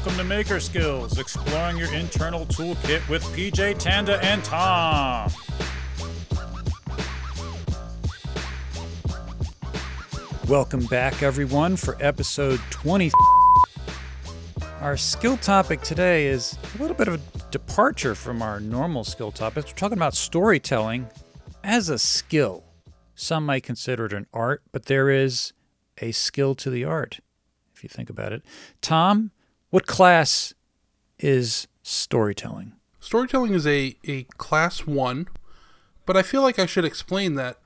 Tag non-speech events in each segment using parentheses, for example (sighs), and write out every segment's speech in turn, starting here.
Welcome to Maker Skills, exploring your internal toolkit with PJ Tanda and Tom. Welcome back, everyone, for episode 20. Our skill topic today is a little bit of a departure from our normal skill topics. We're talking about storytelling as a skill. Some might consider it an art, but there is a skill to the art, if you think about it. Tom, what class is storytelling? Storytelling is a, a class one, but I feel like I should explain that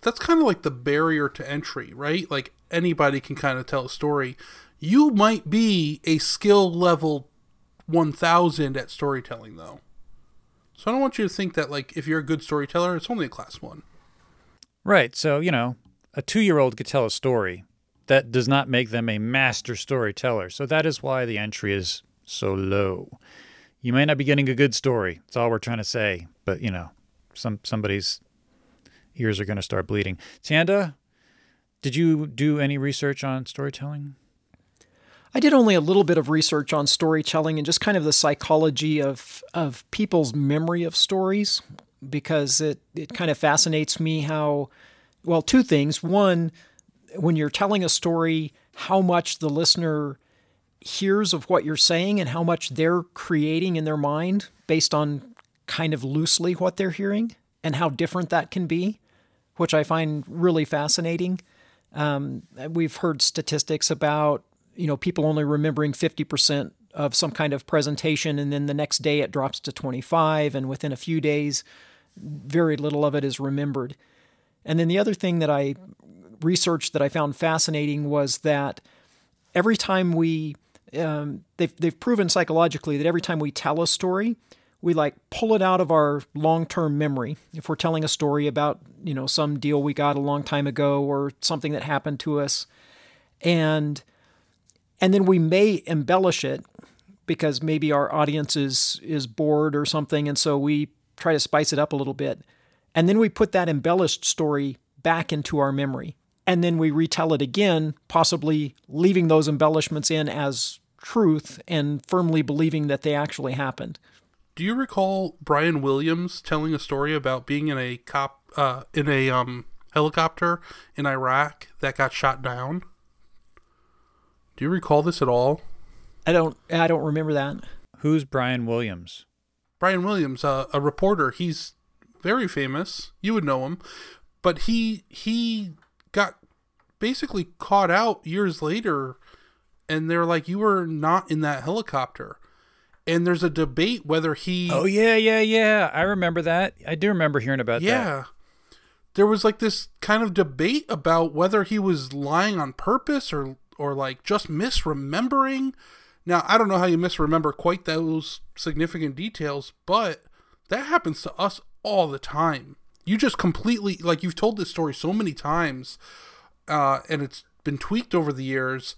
that's kind of like the barrier to entry, right? Like anybody can kind of tell a story. You might be a skill level 1000 at storytelling, though. So I don't want you to think that, like, if you're a good storyteller, it's only a class one. Right. So, you know, a two year old could tell a story. That does not make them a master storyteller. So that is why the entry is so low. You may not be getting a good story. That's all we're trying to say. But, you know, some somebody's ears are going to start bleeding. Tanda, did you do any research on storytelling? I did only a little bit of research on storytelling and just kind of the psychology of of people's memory of stories because it it kind of fascinates me how well two things one when you're telling a story how much the listener hears of what you're saying and how much they're creating in their mind based on kind of loosely what they're hearing and how different that can be which I find really fascinating. Um, we've heard statistics about you know people only remembering 50% of some kind of presentation and then the next day it drops to 25 and within a few days very little of it is remembered. And then the other thing that I researched that I found fascinating was that every time we um, they've they've proven psychologically that every time we tell a story, we like pull it out of our long-term memory. If we're telling a story about, you know, some deal we got a long time ago or something that happened to us and and then we may embellish it because maybe our audience is is bored or something and so we try to spice it up a little bit. And then we put that embellished story back into our memory. And then we retell it again, possibly leaving those embellishments in as truth and firmly believing that they actually happened. Do you recall Brian Williams telling a story about being in a cop uh, in a um, helicopter in Iraq that got shot down? Do you recall this at all? I don't. I don't remember that. Who's Brian Williams? Brian Williams, uh, a reporter. He's very famous. You would know him, but he he got basically caught out years later, and they're like, "You were not in that helicopter." and there's a debate whether he Oh yeah, yeah, yeah. I remember that. I do remember hearing about that. yeah. There was like this kind of debate about whether he was lying on purpose or or like just misremembering. Now, I don't know how you misremember quite those significant details, but that happens to us all the time. You just completely like you've told this story so many times uh and it's been tweaked over the years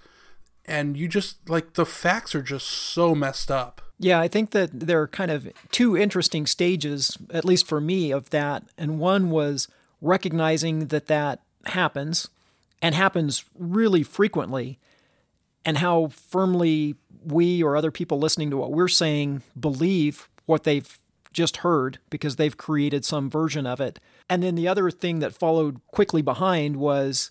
and you just like the facts are just so messed up. Yeah, I think that there are kind of two interesting stages, at least for me, of that. And one was recognizing that that happens and happens really frequently, and how firmly we or other people listening to what we're saying believe what they've just heard because they've created some version of it. And then the other thing that followed quickly behind was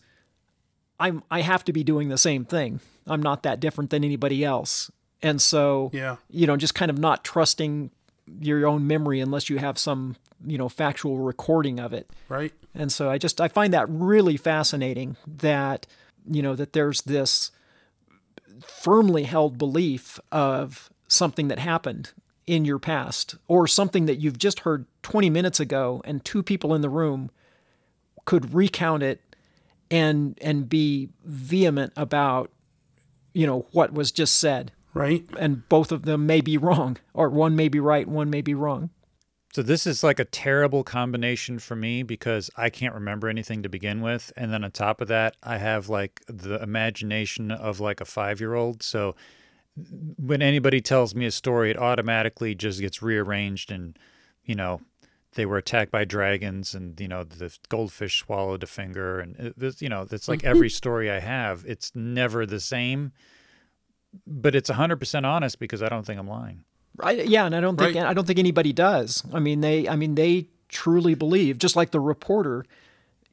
I'm I have to be doing the same thing. I'm not that different than anybody else. And so, yeah. you know, just kind of not trusting your own memory unless you have some, you know, factual recording of it. Right. And so I just I find that really fascinating that, you know, that there's this firmly held belief of something that happened in your past or something that you've just heard 20 minutes ago and two people in the room could recount it and and be vehement about you know what was just said Right. and both of them may be wrong or one may be right one may be wrong So this is like a terrible combination for me because I can't remember anything to begin with, and then on top of that, I have like the imagination of like a five-year-old. So when anybody tells me a story, it automatically just gets rearranged, and you know, they were attacked by dragons, and you know, the goldfish swallowed a finger, and it, this, you know, it's like mm-hmm. every story I have, it's never the same. but it's 100% honest because I don't think I'm lying. Right? Yeah, and I don't think Right. I don't think anybody does. I mean, they I mean they truly believe, just like the reporter.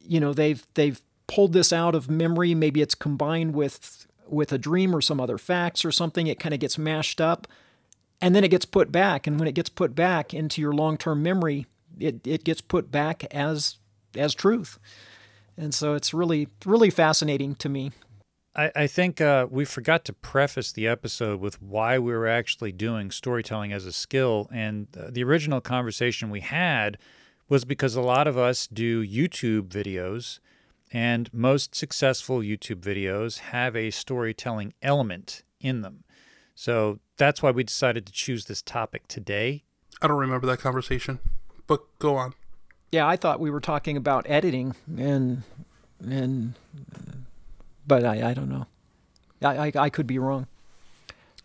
You know, they've they've pulled this out of memory. Maybe it's combined with with a dream or some other facts or something. It kind of gets mashed up, and then it gets put back. And when it gets put back into your long term memory, it it gets put back as as truth. And so it's really really fascinating to me. I, I think uh, we forgot to preface the episode with why we were actually doing storytelling as a skill. And uh, the original conversation we had was because a lot of us do YouTube videos, and most successful YouTube videos have a storytelling element in them. So that's why we decided to choose this topic today. I don't remember that conversation, but go on. Yeah, I thought we were talking about editing and and but I, I don't know. I, I I could be wrong.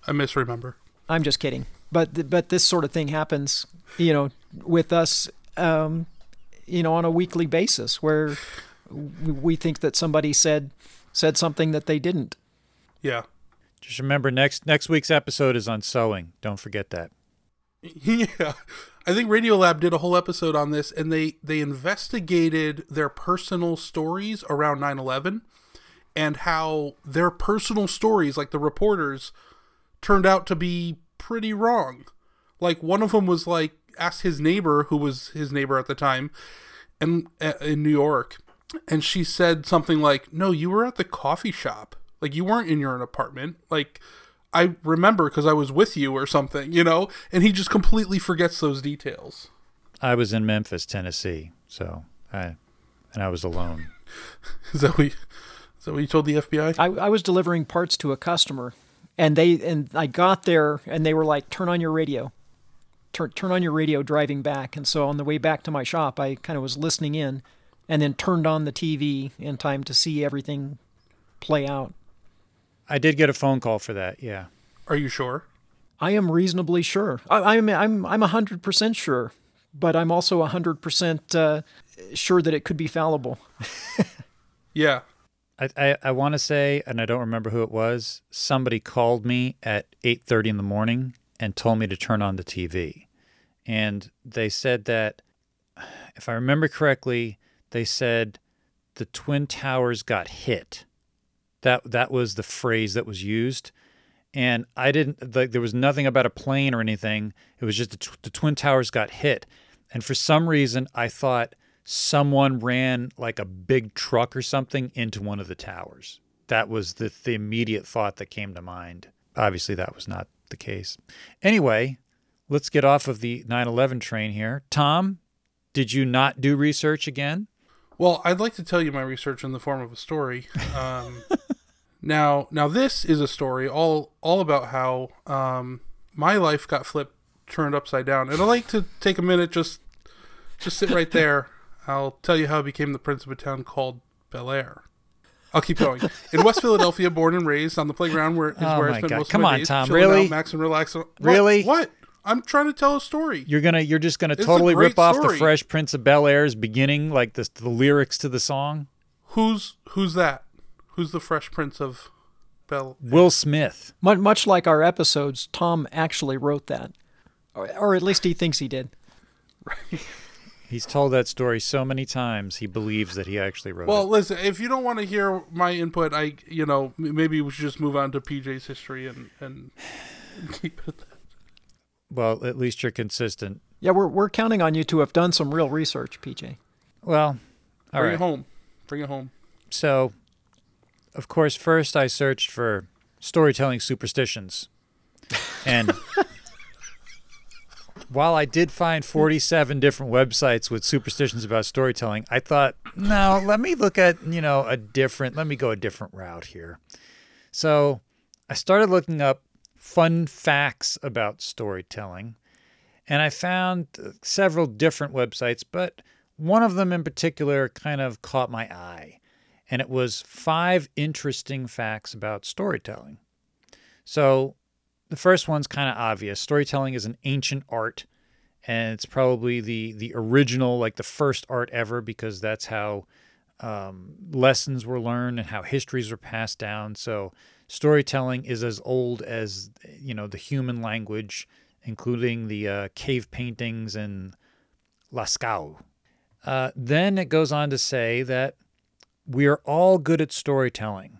I misremember. I'm just kidding. But th- but this sort of thing happens, you know, with us um you know on a weekly basis where we, we think that somebody said said something that they didn't. Yeah. Just remember next next week's episode is on sewing. Don't forget that. (laughs) Yeah. I think Radiolab did a whole episode on this and they they investigated their personal stories around 9/11 and how their personal stories like the reporters turned out to be pretty wrong. Like one of them was like asked his neighbor who was his neighbor at the time and uh, in New York and she said something like, "No, you were at the coffee shop. Like you weren't in your own apartment." Like I remember because I was with you or something, you know? And he just completely forgets those details. I was in Memphis, Tennessee, so I and I was alone. (laughs) Is that what you, is that what you told the FBI? I, I was delivering parts to a customer and they and I got there and they were like, turn on your radio. Turn turn on your radio driving back. And so on the way back to my shop I kind of was listening in and then turned on the TV in time to see everything play out. I did get a phone call for that. Yeah. Are you sure? I am reasonably sure. I, I'm I'm I'm hundred percent sure, but I'm also hundred percent uh, sure that it could be fallible. (laughs) Yeah. I I, I want to say, and I don't remember who it was. Somebody called me at eight thirty in the morning and told me to turn on the TV, and they said that, if I remember correctly, they said the twin towers got hit. That that was the phrase that was used, and I didn't like. There was nothing about a plane or anything. It was just the, tw- the twin towers got hit, and for some reason I thought someone ran like a big truck or something into one of the towers. That was the, the immediate thought that came to mind. Obviously, that was not the case. Anyway, let's get off of the 9 11 train here. Tom, did you not do research again? Well, I'd like to tell you my research in the form of a story. Um, (laughs) now, now this is a story all all about how um, my life got flipped, turned upside down, and I'd like to take a minute just just sit right there. (laughs) I'll tell you how I became the prince of a town called Bel Air. I'll keep going. In West Philadelphia, born and raised on the playground where is Oh where I spent God. most Come of my on, days. Tom. Really? out, max and relax. What? Really? What? I'm trying to tell a story. You're gonna you're just gonna It's totally great rip off the. Fresh Prince of Bel Air's beginning, like the the lyrics to the song. Who's who's that? Who's the Fresh Prince of Bel? Will Smith. Much, much like our episodes, Tom actually wrote that, or, or at least he thinks he did. (laughs) He's told that story so many times. He believes that he actually wrote it. Well, it. listen. If you don't want to hear my input, I you know maybe we should just move on to PJ's history and and (sighs) keep it. At that. Well, at least you're consistent. Yeah, we're we're counting on you to have done some real research, PJ. Well, all Bring right. it home. Bring it home. So, of course, first I searched for storytelling superstitions. And (laughs) while I did find 47 different websites with superstitions about storytelling, I thought, no, let me look at, you know, a different, let me go a different route here. So I started looking up fun facts about storytelling, and I found uh, several different websites, but one of them in particular kind of caught my eye and it was five interesting facts about storytelling. So, the first one's kind of obvious. Storytelling is an ancient art, and it's probably the the original, like the first art ever, because that's how um, lessons were learned and how histories were passed down. So, storytelling is as old as you know the human language, including the uh, cave paintings in Lascaux. Uh, then it goes on to say that we are all good at storytelling.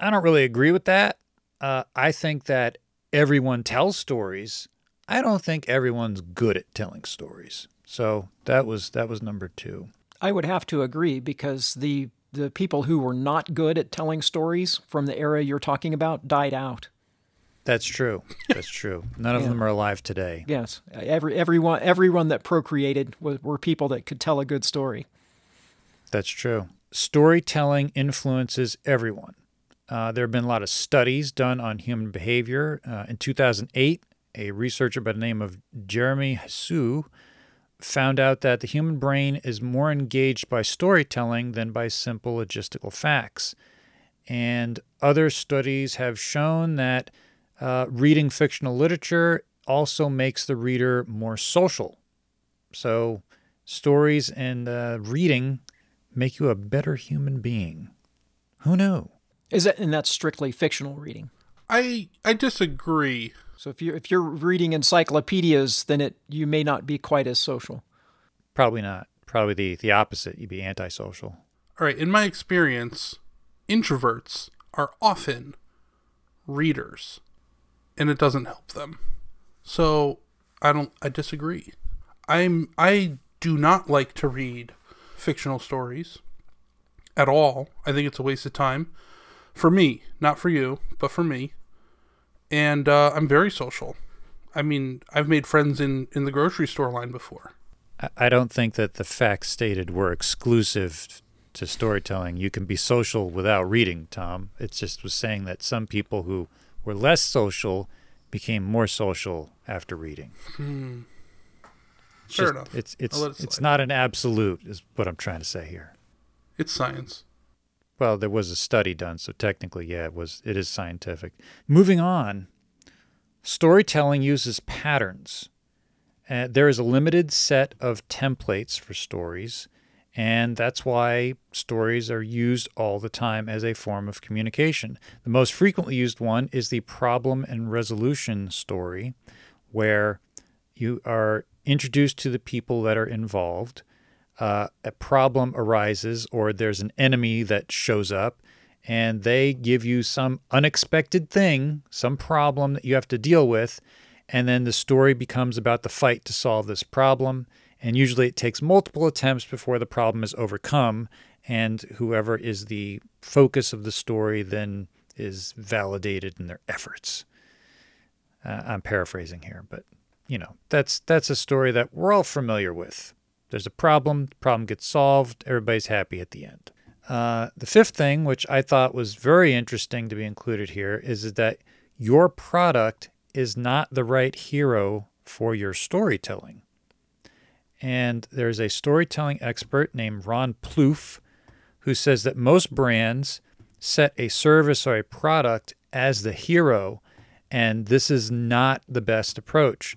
I don't really agree with that. Uh, I think that everyone tells stories. I don't think everyone's good at telling stories. So that was that was number two. I would have to agree because the the people who were not good at telling stories from the era you're talking about died out. That's true. That's true. None of Yeah. them are alive today. Yes, every everyone everyone that procreated were, were people that could tell a good story. That's true. Storytelling influences everyone. Uh, there have been a lot of studies done on human behavior. Uh, in 2008, a researcher by the name of Jeremy Hsu found out that the human brain is more engaged by storytelling than by simple logistical facts. And other studies have shown that uh, reading fictional literature also makes the reader more social. So, stories and uh, reading make you a better human being. Who knew? Is that and that's strictly fictional reading. I I disagree. So if you if you're reading encyclopedias, then it you may not be quite as social. Probably not. Probably the, the opposite. You'd be antisocial. All right, in my experience, introverts are often readers, and it doesn't help them. So I don't. I disagree. I'm. I do not like to read fictional stories at all. I think it's a waste of time for me, not for you, but for me. And uh, I'm very social. I mean, I've made friends in in the grocery store line before. I, don't think that the facts stated were exclusive to storytelling. You can be social without reading, Tom. It just was saying that some people who were less social became more social after reading. Hmm. Fair just- enough. It's it's it it's not an absolute, is what I'm trying to say here. It's science. Well, there was a study done, so technically, yeah, it was. It is scientific. Moving on, storytelling uses patterns. Uh, there is a limited set of templates for stories, and that's why stories are used all the time as a form of communication. The most frequently used one is the problem and resolution story, where you are introduced to the people that are involved uh, a problem arises or there's an enemy that shows up and they give you some unexpected thing, some problem that you have to deal with, and then the story becomes about the fight to solve this problem. And usually it takes multiple attempts before the problem is overcome, and whoever is the focus of the story then is validated in their efforts. Uh, I'm paraphrasing here, but you know that's that's a story that we're all familiar with. There's a problem, the problem gets solved, everybody's happy at the end. Uh, the fifth thing, which I thought was very interesting to be included here, is that your product is not the right hero for your storytelling. And there's a storytelling expert named Ron Plouffe who says that most brands set a service or a product as the hero, and this is not the best approach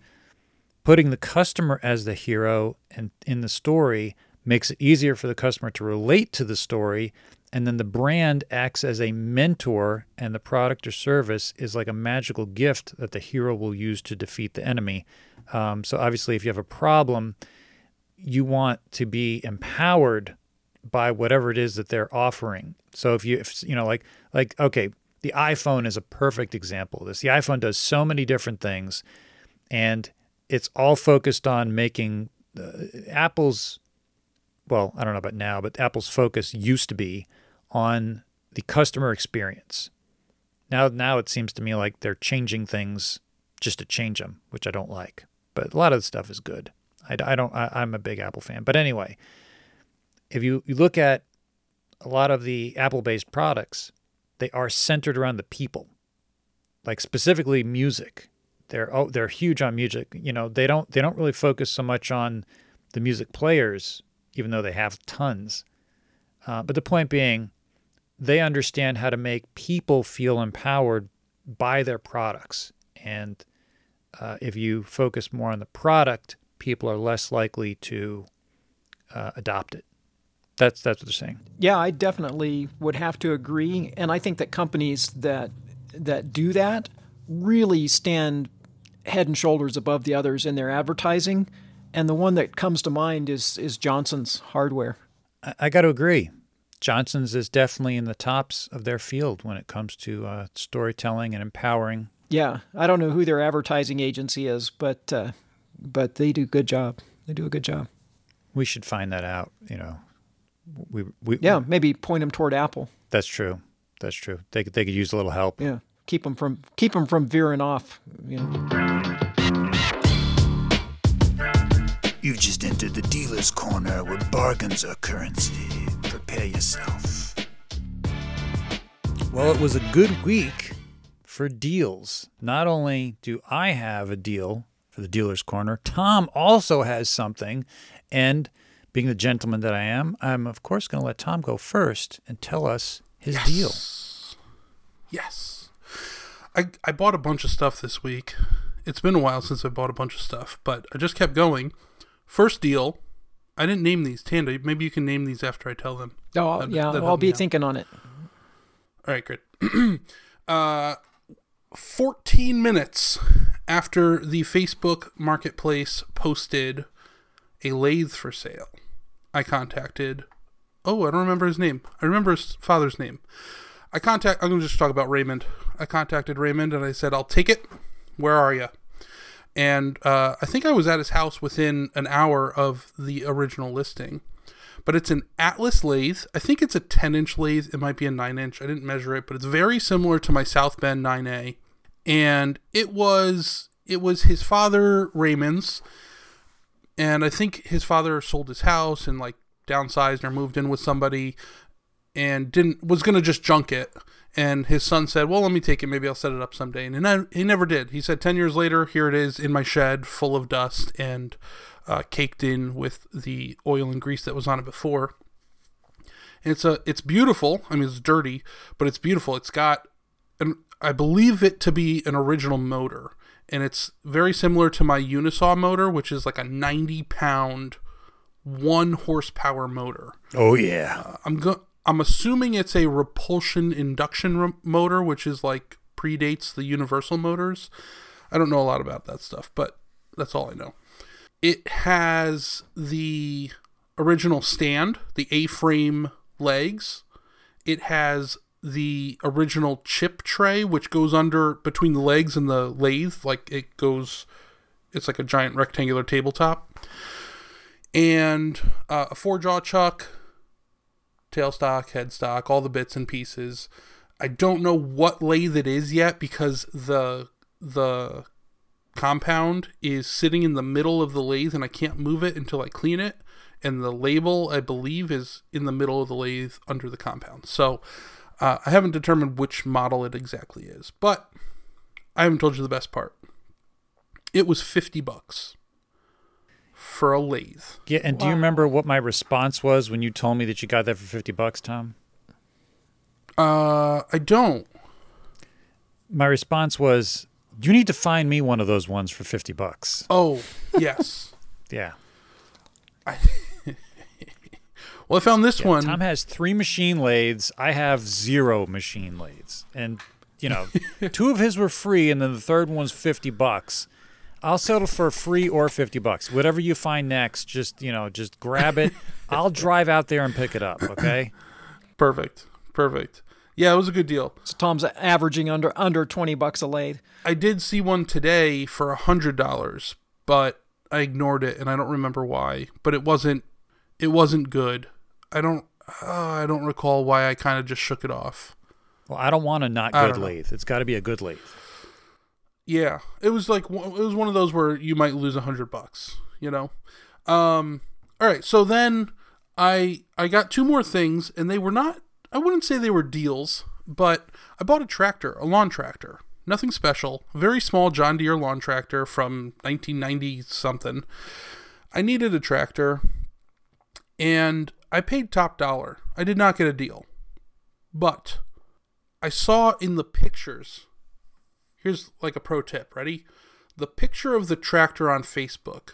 putting the customer as the hero and in the story makes it easier for the customer to relate to the story. And then the brand acts as a mentor and the product or service is like a magical gift that the hero will use to defeat the enemy. Um, so obviously if you have a problem you want to be empowered by whatever it is that they're offering. So if you if you know like like okay the iphone is a perfect example of this. The iphone does so many different things. And it's all focused on making uh, Apple's well, I don't know about now, but Apple's focus used to be on the customer experience. Now now it seems to me like they're changing things just to change them, which I don't like. But a lot of the stuff is good. I, I don't I, I'm a big Apple fan. But anyway, if you, you look at a lot of the Apple-based products, they are centered around the people. Like specifically music they're oh they're huge on music. You know they don't they don't really focus so much on the music players even though they have tons. Uh, but the point being they understand how to make people feel empowered by their products. And uh, if you focus more on the product people are less likely to uh, adopt it. That's that's what they're saying. Yeah, I definitely would have to agree, and I think that companies that that do that really stand head and shoulders above the others in their advertising. And the one that comes to mind is is Johnson's hardware. I, I got to agree. Johnson's is definitely in the tops of their field when it comes to uh, storytelling and empowering. Yeah, I don't know who their advertising agency is, but uh, but they do a good job. They do a good job. We should find that out. You know, we, we yeah maybe point them toward Apple. That's true. That's true. They could they could use a little help. Yeah, keep them from keep them from veering off. You know. You've just entered the dealer's corner where bargains are currency. Prepare yourself. Well, it was a good week for deals. Not only do I have a deal for the dealer's corner, Tom also has something. And being the gentleman that I am, I'm of course going to let Tom go first and tell us his Yes. deal. Yes. I I bought a bunch of stuff this week. It's been a while since I bought a bunch of stuff, but I just kept going. First deal. I didn't name these. Tanda, maybe you can name these after I tell them. Oh That'd- yeah, that'd I'll be out. thinking on it. All right, great. (clears throat) uh, 14 minutes after the Facebook Marketplace posted a lathe for sale, I contacted. Oh, I don't remember his name. I remember his father's name. I contact. I'm to just talk about Raymond. I contacted Raymond and I said, "I'll take it. Where are you?" And uh, I think I was at his house within an hour of the original listing but it's an Atlas lathe. I think it's a 10 inch lathe. It might be a 9 inch. I didn't measure it, but it's very similar to my South Bend 9A. And it was it was his father Raymond's, and I think his father sold his house and like downsized or moved in with somebody, and didn't was gonna just junk it. And his son said, "Well, let me take it. Maybe I'll set it up someday." And then he never did. He said, 10 years later, here it is in my shed, full of dust and uh, caked in with the oil and grease that was on it before. And it's a it's beautiful. I mean, it's dirty, but it's beautiful. It's got, an, I believe it to be an original motor, and it's very similar to my Unisaw motor, which is like a 90 pound, one horsepower motor. Oh yeah. I'm go- I'm assuming it's a repulsion induction re- motor, which is like predates the universal motors. I don't know a lot about that stuff, but that's all I know. It has the original stand, the A-frame legs. It has the original chip tray, which goes under between the legs and the lathe, like it goes. It's like a giant rectangular tabletop, and uh, a four jaw chuck, tailstock, headstock, all the bits and pieces. I don't know what lathe it is yet because the the compound is sitting in the middle of the lathe and I can't move it until I clean it. And the label, I believe, is in the middle of the lathe under the compound. So uh, I haven't determined which model it exactly is, but I haven't told you the best part. It was fifty bucks for a lathe. Yeah, and do you remember what my response was when you told me that you got that for 50 bucks, Tom? Uh, I don't. My response was, "You need to find me one of those ones for 50 bucks." Oh, yes. (laughs) Yeah. (laughs) Well, I found this one. Tom has 3 machine lathes, I have 0 machine lathes. And, you know, (laughs) two of his were free and then the third one's 50 bucks. I'll settle for free or 50 bucks. Whatever you find next, just, you know, just grab it. (laughs) I'll drive out there and pick it up, okay? (laughs) Perfect. Perfect. Yeah, it was a good deal. So Tom's averaging under under twenty bucks a lathe. I did see one today for a hundred dollars, but I ignored it, and I don't remember why. But it wasn't. It wasn't good. I don't. Uh, I don't recall why I kind of just shook it off. Well, I don't want a not good lathe. It's got to be a good lathe. Yeah, it was like it was one of those where you might lose a hundred bucks. You know. Um. All right. So then I I got two more things, and they were not. I wouldn't say they were deals, but I bought a tractor, a lawn tractor. Nothing special. Very small John Deere lawn tractor from 1990 something. I needed a tractor, and I paid top dollar. I did not get a deal, but I saw in the pictures here's like a pro tip ready the picture of the tractor on facebook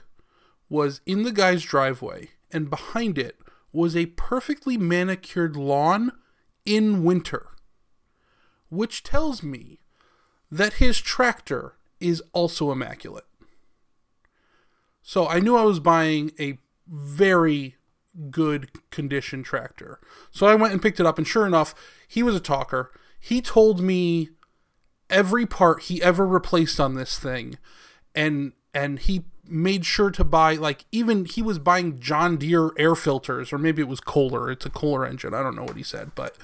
was in the guy's driveway and behind it was a perfectly manicured lawn in winter, which tells me that his tractor is also immaculate. So I knew I was buying a very good condition tractor. So I went and picked it up, and sure enough, he was a talker. He told me every part he ever replaced on this thing, and and he made sure to buy like even he was buying John Deere air filters, or maybe it was Kohler. It's a Kohler engine. I don't know what he said, but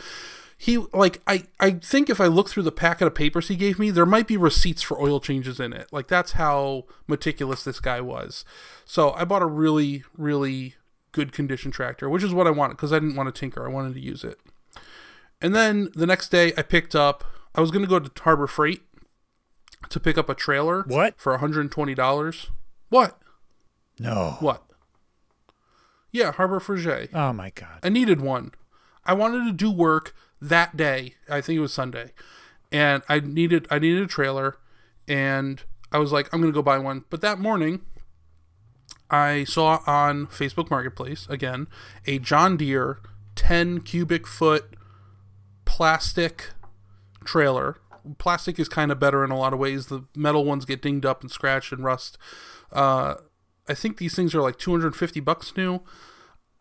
he like I I think if I look through the packet of papers he gave me, there might be receipts for oil changes in it. Like that's how meticulous this guy was. So I bought a really really good condition tractor, which is what I wanted because I didn't want to tinker. I wanted to use it. And then the next day I picked up I was going to go to Harbor Freight to pick up a trailer What? for $120. What? No. What? Yeah, Harbor Freight. Oh my God. I needed one. I wanted to do work that day. I think it was Sunday, and I needed I needed a trailer, and I was like, I'm gonna go buy one. But that morning, I saw on Facebook Marketplace again a John Deere 10 cubic foot plastic trailer. Plastic is kind of better in a lot of ways. The metal ones get dinged up and scratched and rust. Uh, I think these things are like 250 bucks new.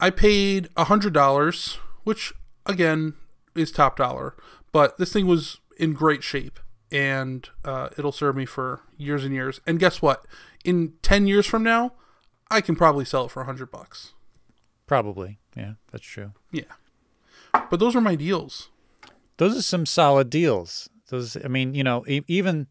I paid $100, which again is top dollar, but this thing was in great shape and uh, it'll serve me for years and years. And guess what? In 10 years from now, I can probably sell it for 100 bucks. Probably. Yeah, that's true. Yeah. But those are my deals. Those are some solid deals. Those, I mean, you know, even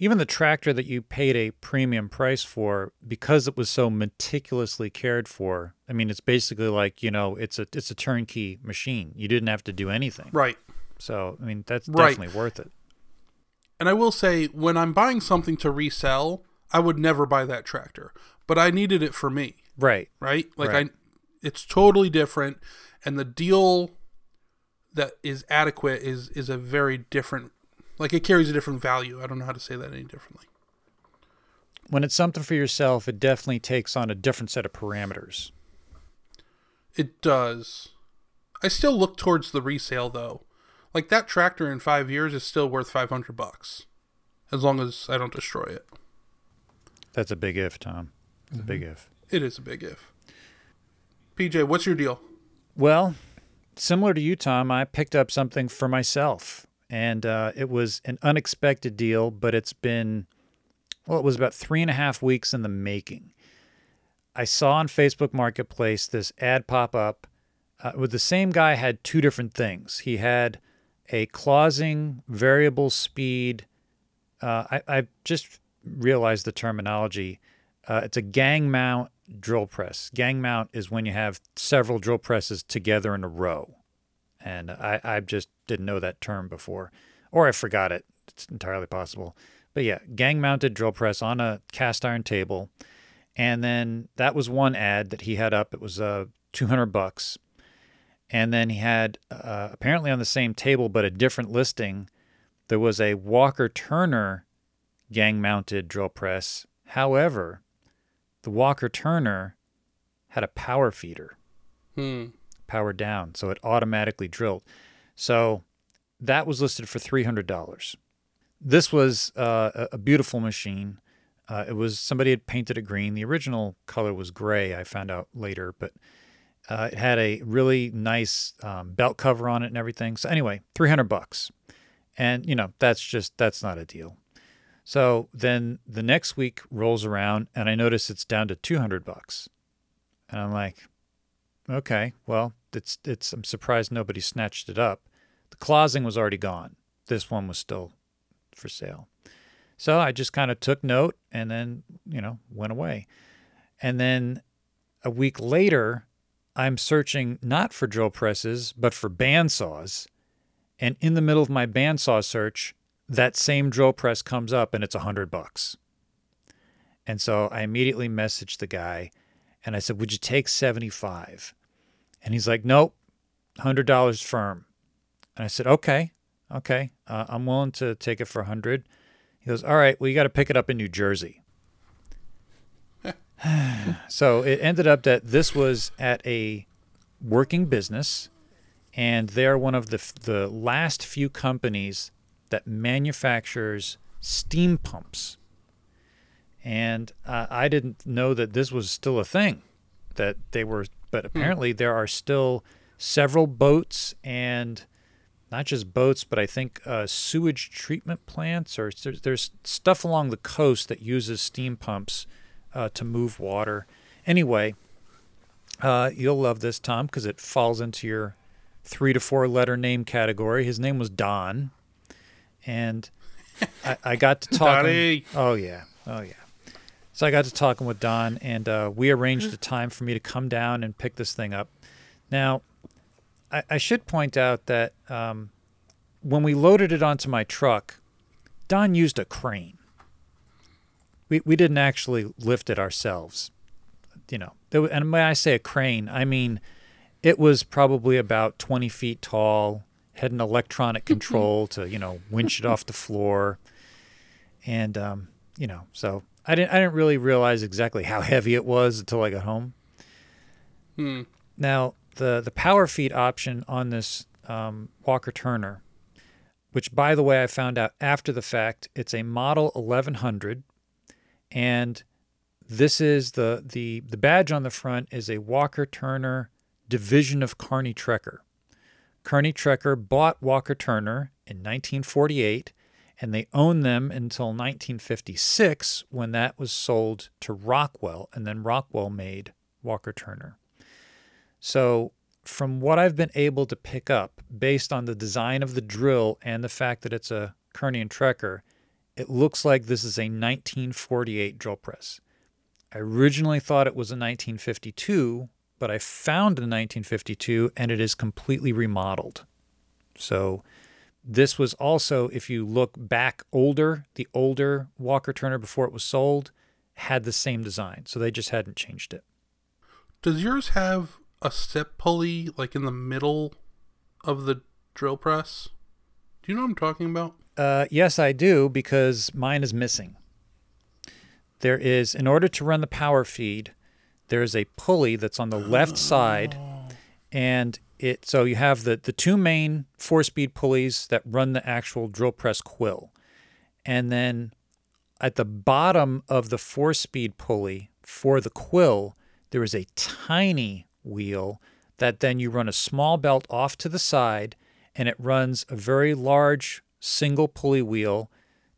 even the tractor that you paid a premium price for because it was so meticulously cared for. I mean, it's basically like you know, it's a it's a turnkey machine. You didn't have to do anything. Right. So, I mean, that's Right. definitely worth it. And I will say, when I'm buying something to resell, I would never buy that tractor. But I needed it for me, Right. right? Like Right. I, it's totally different, and the deal that is adequate is is a very different. Like it carries a different value. I don't know how to say that any differently. When it's something for yourself, it definitely takes on a different set of parameters. It does. I still look towards the resale though. Like that tractor in five years is still worth five hundred bucks, as long as I don't destroy it. That's a big if, Tom. It's a big mm-hmm. if. It is a big if. PJ, what's your deal? Well, similar to you, Tom, I picked up something for myself, and uh, it was an unexpected deal, but it's been, well, it was about three and a half weeks in the making. I saw on Facebook Marketplace this ad pop up uh, with the same guy had two different things. He had a Clausing variable speed. Uh, I, I just realized the terminology. Uh, it's a gang mount drill press. Gang mount is when you have several drill presses together in a row. And I, I just didn't know that term before, or I forgot it. It's entirely possible. But yeah, gang mounted drill press on a cast iron table. And then that was one ad that he had up. It was uh, 200 bucks. And then he had uh, apparently on the same table, but a different listing, there was a Walker Turner gang mounted drill press. However, the Walker Turner had a power feeder, Hmm. power down, so it automatically drilled. So that was listed for $300. This was uh, a- beautiful machine. Uh, it was somebody had painted it green. The original color was gray. I found out later, but uh, it had a really nice um, belt cover on it and everything. So anyway, 300 bucks, and you know that's just that's not a deal. So then the next week rolls around and I notice it's down to 200 bucks. And I'm like, okay, well, it's it's I'm surprised nobody snatched it up. The Clausing was already gone. This one was still for sale. So I just kind of took note and then, you know, went away. And then a week later, I'm searching not for drill presses, but for bandsaws. And in the middle of my bandsaw search, that same drill press comes up and it's a hundred bucks. And so I immediately messaged the guy and I said, Would you take 75? And he's like, Nope, $100 firm. And I said, Okay, okay, uh, I'm willing to take it for 100 He goes, All right, well, you got to pick it up in New Jersey. (laughs) (sighs) so it ended up that this was at a working business, and they are one of the the last few companies that manufactures steam pumps. And uh, I didn't know that this was still a thing, that they were. But apparently, there are still several boats and not just boats, but I think uh, sewage treatment plants or there's, there's stuff along the coast that uses steam pumps uh, to move water. Anyway, uh, you'll love this, Tom, because it falls into your three to four letter name category. His name was Don, and I, I got to talk. Oh yeah, oh yeah. So I got to talking with Don, and uh, we arranged a time for me to come down and pick this thing up. Now, I, I should point out that um, when we loaded it onto my truck, Don used a crane. We we didn't actually lift it ourselves, you know. There, and when I say a crane, I mean it was probably about 20 feet tall, had an electronic control to you know winch it off the floor, and um, you know so I didn't I didn't really realize exactly how heavy it was until I got home. Hmm. Now, the the power feed option on this um, Walker Turner, which by the way I found out after the fact, it's a Model 1100, and this is the the the badge on the front is a Walker Turner division of Kearney Trecker. Kearney Trecker bought Walker Turner in 1948, and they owned them until 1956 when that was sold to Rockwell, and then Rockwell made Walker Turner. So, from what I've been able to pick up, based on the design of the drill and the fact that it's a Kearney and Trecker, it looks like this is a 1948 drill press. I originally thought it was a 1952, but I found a 1952 and it is completely remodeled. So, this was also, if you look back older, the older Walker Turner before it was sold had the same design. So, they just hadn't changed it. Does yours have a step pulley like in the middle of the drill press? Do you know what I'm talking about? Uh, yes, I do because mine is missing. There is, in order to run the power feed, there is a pulley that's on the left oh. side, and it so you have the the two main four speed pulleys that run the actual drill press quill, and then at the bottom of the four speed pulley for the quill, there is a tiny wheel that then you run a small belt off to the side, and it runs a very large single pulley wheel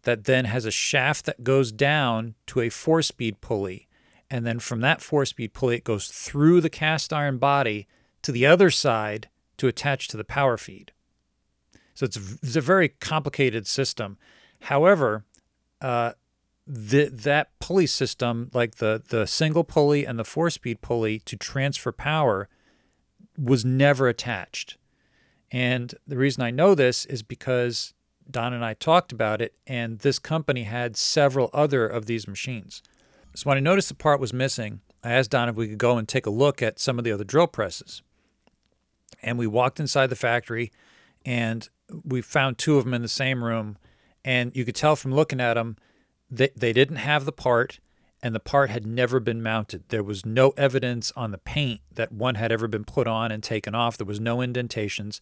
that then has a shaft that goes down to a four speed pulley. And then from that four speed pulley, it goes through the cast iron body to the other side to attach to the power feed. So it's, it's a very complicated system. However, uh, the, that pulley system, like the, the single pulley and the four speed pulley to transfer power, was never attached. And the reason I know this is because Don and I talked about it, and this company had several other of these machines. So when I noticed the part was missing, I asked Don if we could go and take a look at some of the other drill presses. And we walked inside the factory, and we found two of them in the same room. And you could tell from looking at them, they, they didn't have the part, and the part had never been mounted. There was no evidence on the paint that one had ever been put on and taken off. There was no indentations.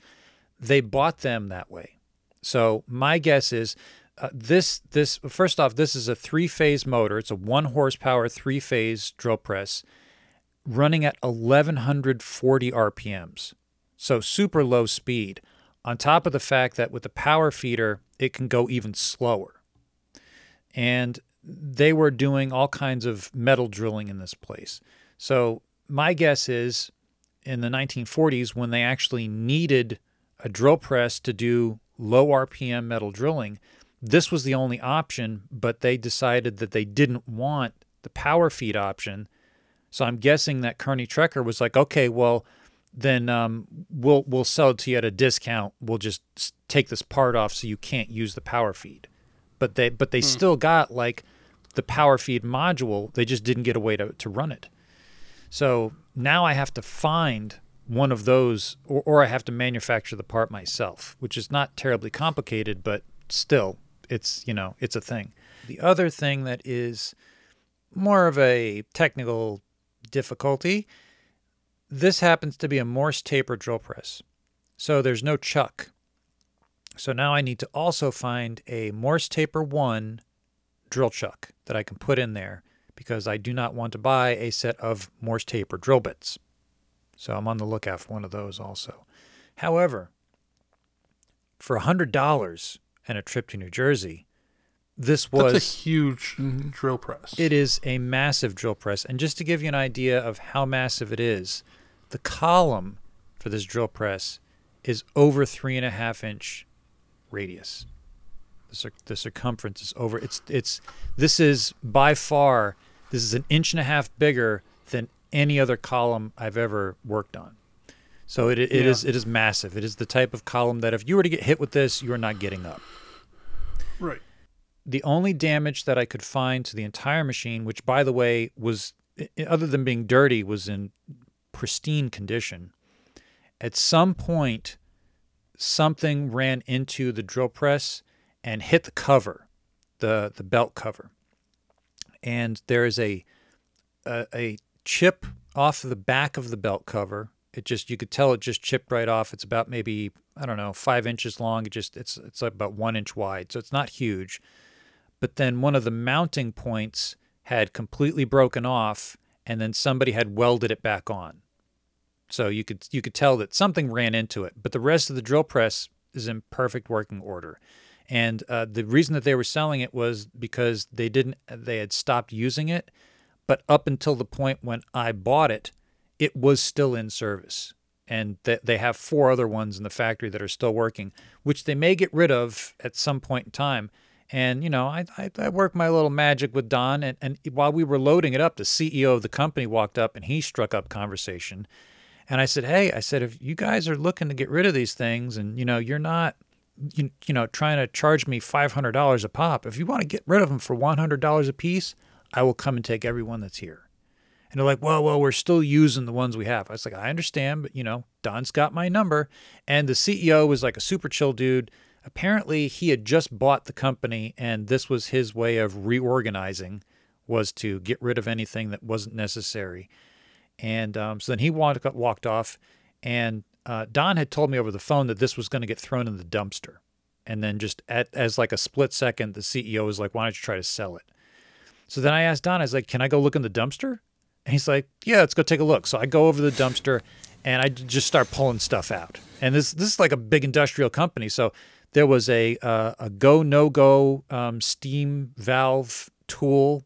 They bought them that way. So my guess is uh, this this first off this is a three-phase motor. It's a 1 horsepower three-phase drill press running at 1140 RPMs. So super low speed. On top of the fact that with the power feeder it can go even slower. And they were doing all kinds of metal drilling in this place. So my guess is in the 1940s when they actually needed a drill press to do low RPM metal drilling, this was the only option, but they decided that they didn't want the power feed option. So I'm guessing that Kearney Trecker was like, okay, well, then um, we'll we'll sell it to you at a discount. We'll just take this part off so you can't use the power feed. But they but they still got like the power feed module. They just didn't get a way to, to run it. So now I have to find one of those, or, or I have to manufacture the part myself, which is not terribly complicated, but still, it's you know it's a thing. The other thing that is more of a technical difficulty this happens to be a Morse taper drill press. So there's no chuck. So now I need to also find a Morse taper 1 drill chuck that I can put in there because I do not want to buy a set of Morse taper drill bits. So I'm on the lookout for one of those also. However, for $100 and a trip to New Jersey, this was That's a huge mm-hmm. drill press. it is a massive drill press. And just to give you an idea of how massive it is, the column for this drill press is over three and a half inch radius. The, cir- the circumference is over. It's it's this is by far this is an inch and a half bigger than any other column I've ever worked on. So it, it Yeah. is it is massive. It is the type of column that if you were to get hit with this, you are not getting up right. the only damage that I could find to the entire machine, which by the way was eh, eh, other than being dirty, was in pristine condition. At some point, something ran into the drill press and hit the cover, the the belt cover, and there is a a, a chip off the back of the belt cover. It just you could tell it just chipped right off. It's about maybe I don't know five inches long. It just it's it's about one inch wide, so it's not huge. But then one of the mounting points had completely broken off, and then somebody had welded it back on. So you could you could tell that something ran into it. But the rest of the drill press is in perfect working order. And uh, the reason that they were selling it was because they didn't they had stopped using it, but up until the point when I bought it, it was still in service. And th- they have four other ones in the factory that are still working, which they may get rid of at some point in time. And you know, I I, I work my little magic with Don, and, and while we were loading it up, the CEO of the company walked up and he struck up conversation. And I said, "Hey, I said if you guys are looking to get rid of these things, and you know you're not, you, you know, trying to charge me five hundred dollars a pop, if you want to get rid of them for one hundred dollars a piece, I will come and take everyone that's here." And they're like, "Well, well, we're still using the ones we have." I was like, "I understand, but you know, Don's got my number." And the CEO was like a super chill dude. Apparently, he had just bought the company, and this was his way of reorganizing, was to get rid of anything that wasn't necessary. And um, so then he walked, walked off, and uh, Don had told me over the phone that this was going to get thrown in the dumpster. And then just at, as like a split second, the CEO was like, "Why don't you try to sell it?" So then I asked Don, I was like, "Can I go look in the dumpster?" And he's like, "Yeah, let's go take a look." So I go over the dumpster, and I just start pulling stuff out. And this this is like a big industrial company, so there was a uh, a go no go um, steam valve tool.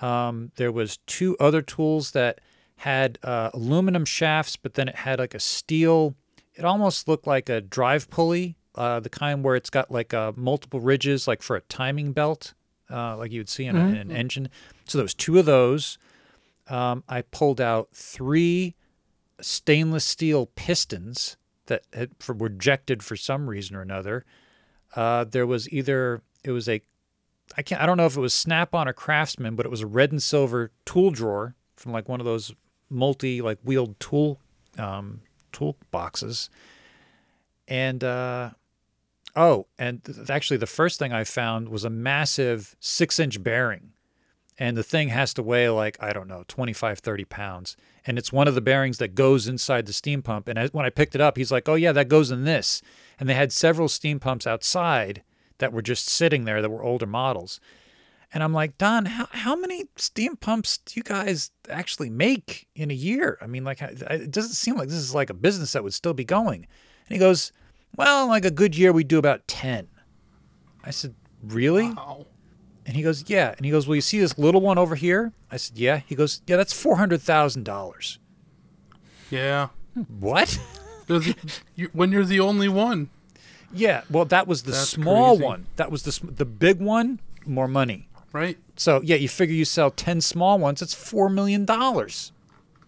Um, there was two other tools that had uh, aluminum shafts, but then it had like a steel. It almost looked like a drive pulley, uh, the kind where it's got like uh, multiple ridges, like for a timing belt, uh, like you would see in, a, in an engine. So there was two of those. Um, I pulled out three stainless steel pistons that had, for, were ejected for some reason or another. Uh, there was either it was a I can't I don't know if it was Snap on or Craftsman, but it was a red and silver tool drawer from like one of those multi like wheeled tool um, tool boxes. And uh, oh, and th- actually the first thing I found was a massive six inch bearing. And the thing has to weigh like, I don't know, 25, 30 pounds. And it's one of the bearings that goes inside the steam pump. And as, when I picked it up, he's like, oh, yeah, that goes in this. And they had several steam pumps outside that were just sitting there that were older models. And I'm like, Don, how, how many steam pumps do you guys actually make in a year? I mean, like, it doesn't seem like this is like a business that would still be going. And he goes, Well, like a good year, we do about 10. I said, Really? Wow. And he goes, Yeah. And he goes, Well, you see this little one over here? I said, Yeah. He goes, Yeah, that's $400,000. Yeah. What? The- you, when you're the only one. yeah. Well, that was the That's small crazy. one. That was the, the big one, more money. Right? So yeah, you figure you sell ten small ones, it's four million dollars.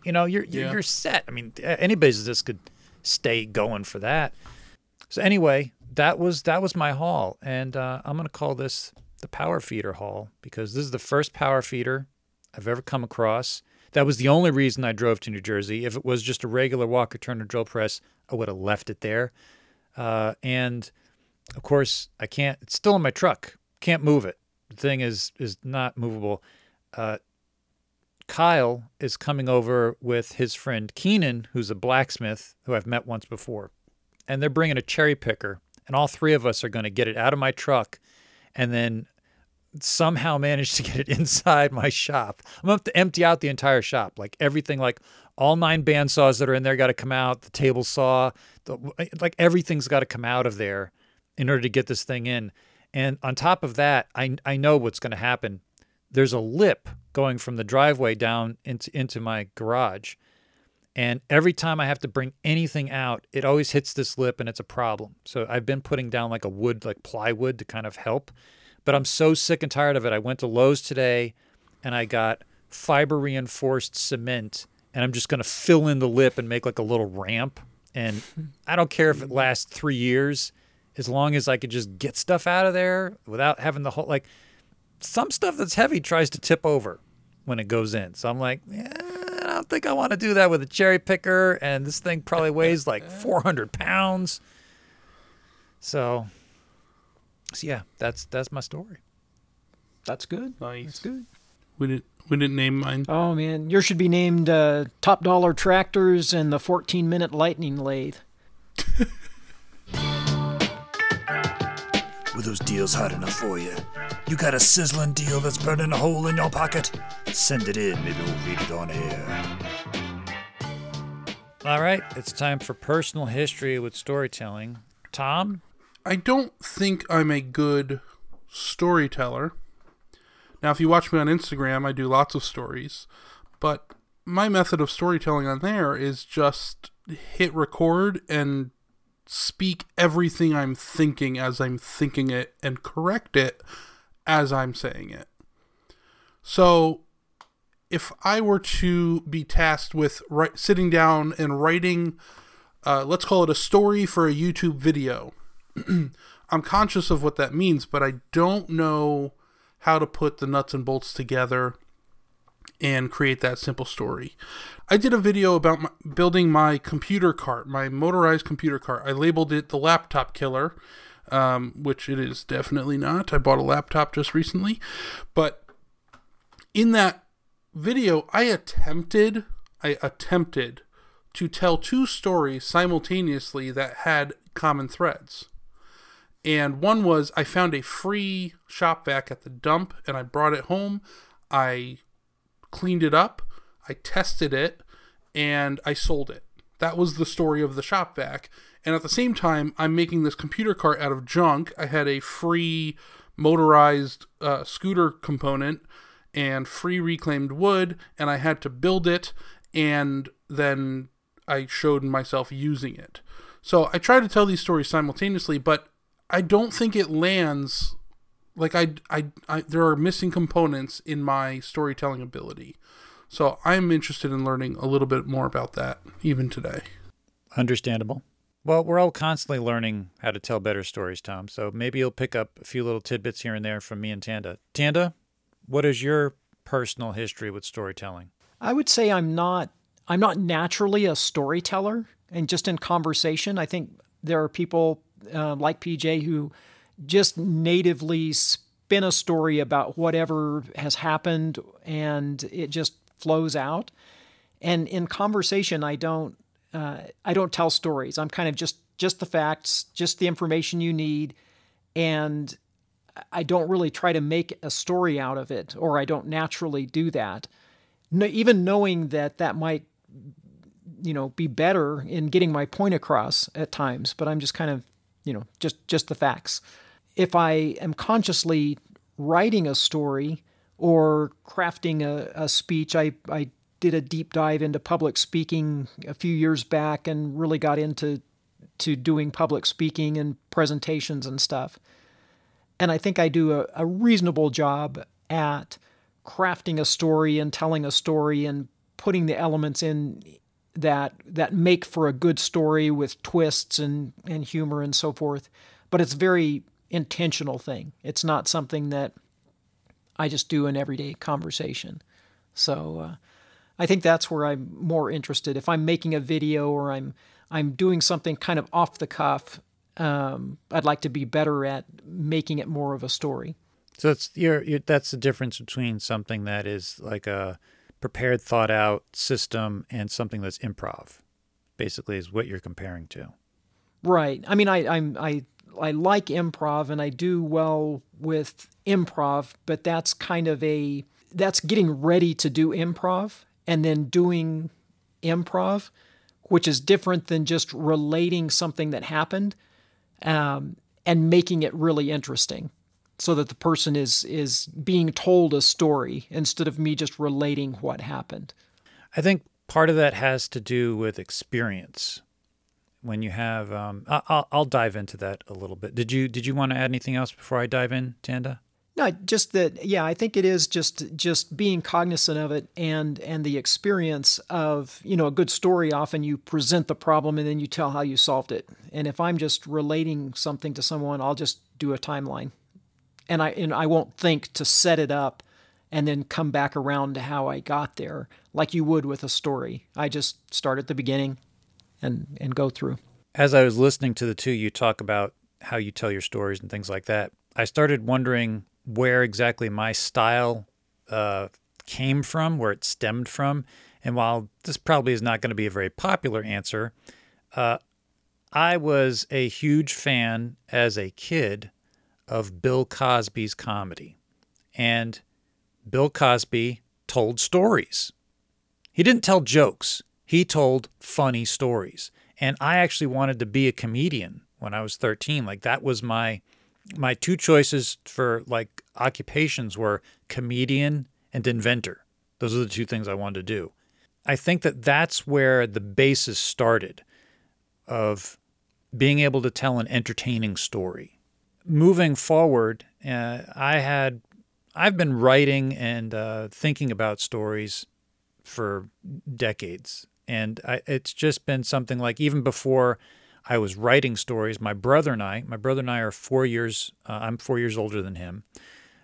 You know, you're you're, Yeah. you're set. I mean, a- any business could stay going for that. So anyway, that was that was my haul, and uh, I'm gonna call this the power feeder haul because this is the first power feeder I've ever come across. That was the only reason I drove to New Jersey. If it was just a regular Walker Turner drill press, I would have left it there. Uh, and of course, I can't. It's still in my truck. Can't move it. The thing is is not movable. Uh, Kyle is coming over with his friend Keenan, who's a blacksmith who I've met once before. And they're bringing a cherry picker, and all three of us are going to get it out of my truck and then somehow managed to get it (laughs) inside my shop. I'm going to have to empty out the entire shop, like everything, like all nine band saws that are in there got to come out, the table saw, the, like everything's got to come out of there in order to get this thing in. And on top of that, I, I know what's going to happen. There's a lip going from the driveway down into, into my garage. And every time I have to bring anything out, it always hits this lip and it's a problem. So I've been putting down like a wood, like plywood to kind of help. But I'm so sick and tired of it. I went to Lowe's today and I got fiber reinforced cement and I'm just going to fill in the lip and make like a little ramp. And (laughs) I don't care if it lasts three years, as long as I could just get stuff out of there without having the whole, like, some stuff that's heavy tries to tip over when it goes in. So I'm like, yeah, I don't think I want to do that with a cherry picker. And this thing probably weighs like (laughs) 400 pounds. So, so yeah, that's that's my story. That's good. Nice. That's good. We didn't we didn't name mine. Oh man, yours should be named uh, Top Dollar Tractors and the 14 Minute Lightning Lathe. (laughs) Were those deals hot enough for you? You got a sizzling deal that's burning a hole in your pocket? Send it in, maybe we'll read it on air. All right, it's time for personal history with storytelling. Tom, I don't think I'm a good storyteller. Now, if you watch me on Instagram, I do lots of stories, but my method of storytelling on there is just hit record and speak everything I'm thinking as I'm thinking it and correct it as I'm saying it. So, if I were to be tasked with sitting down and writing, uh, let's call it a story for a YouTube video, (clears throat) I'm conscious of what that means, but I don't know how to put the nuts and bolts together and create that simple story. I did a video about my, building my computer cart, my motorized computer cart. I labeled it the laptop killer, um, which it is definitely not. I bought a laptop just recently. But in that video, I attempted, I attempted to tell two stories simultaneously that had common threads. And one was I found a free shop vac at the dump and I brought it home. I cleaned it up, I tested it, and I sold it. That was the story of the shop vac. And at the same time, I'm making this computer cart out of junk. I had a free motorized uh, scooter component and free reclaimed wood, and I had to build it, and then I showed myself using it. So I try to tell these stories simultaneously, but I don't think it lands like I, I, I there are missing components in my storytelling ability. So I'm interested in learning a little bit more about that even today. understandable. Well, we're all constantly learning how to tell better stories, Tom. So maybe you'll pick up a few little tidbits here and there from me and Tanda. Tanda, what is your personal history with storytelling? I would say I'm not I'm not naturally a storyteller, and just in conversation, I think there are people uh, like PJ who just natively spin a story about whatever has happened, and it just flows out. And in conversation, I don't uh, I don't tell stories. I'm kind of just just the facts, just the information you need, and I don't really try to make a story out of it, or I don't naturally do that. No, even knowing that that might, you know, be better in getting my point across at times, but I'm just kind of, you know, just just the facts. If I am consciously writing a story or crafting a, a speech, I, I did a deep dive into public speaking a few years back and really got into to doing public speaking and presentations and stuff and I think I do a, a, reasonable job at crafting a story and telling a story and putting the elements in that that make for a good story with twists and, and humor and so forth. But it's very intentional thing. It's not something that I just do in everyday conversation. So uh, I think that's where I'm more interested. If I'm making a video or I'm I'm doing something kind of off the cuff, um, I'd like to be better at making it more of a story. So it's you're, that's the difference between something that is like a prepared, thought out system and something that's improv. Basically, is what you're comparing to. Right. I mean, I I'm I I like improv and I do well with improv, but that's kind of a that's getting ready to do improv and then doing improv, which is different than just relating something that happened um, and making it really interesting so that the person is is being told a story instead of me just relating what happened. I think part of that has to do with experience. When you have, um, I- I'll, I'll dive into that a little bit. Did you did you want to add anything else before I dive in, Tanda? No, just that. Yeah, I think it is just just being cognizant of it and and the experience of you know a good story. Often you present the problem and then you tell how you solved it. And if I'm just relating something to someone, I'll just do a timeline, and I and I won't think to set it up and then come back around to how I got there like you would with a story. I just start at the beginning and and go through. As I was listening to the two you talk about how you tell your stories and things like that, I started wondering where exactly my style uh, came from, where it stemmed from. And while this probably is not going to be a very popular answer, uh, I was a huge fan as a kid of Bill Cosby's comedy. And Bill Cosby told stories. He didn't tell jokes, he told funny stories. And I actually wanted to be a comedian when I was 13. Like that was my my two choices for like occupations were comedian and inventor. Those are the two things I wanted to do. I think that that's where the basis started of being able to tell an entertaining story. Moving forward, uh, I had I've been writing and uh, thinking about stories for decades, and I, it's just been something like even before I was writing stories. My brother and I, my brother and I are four years. Uh, I'm four years older than him.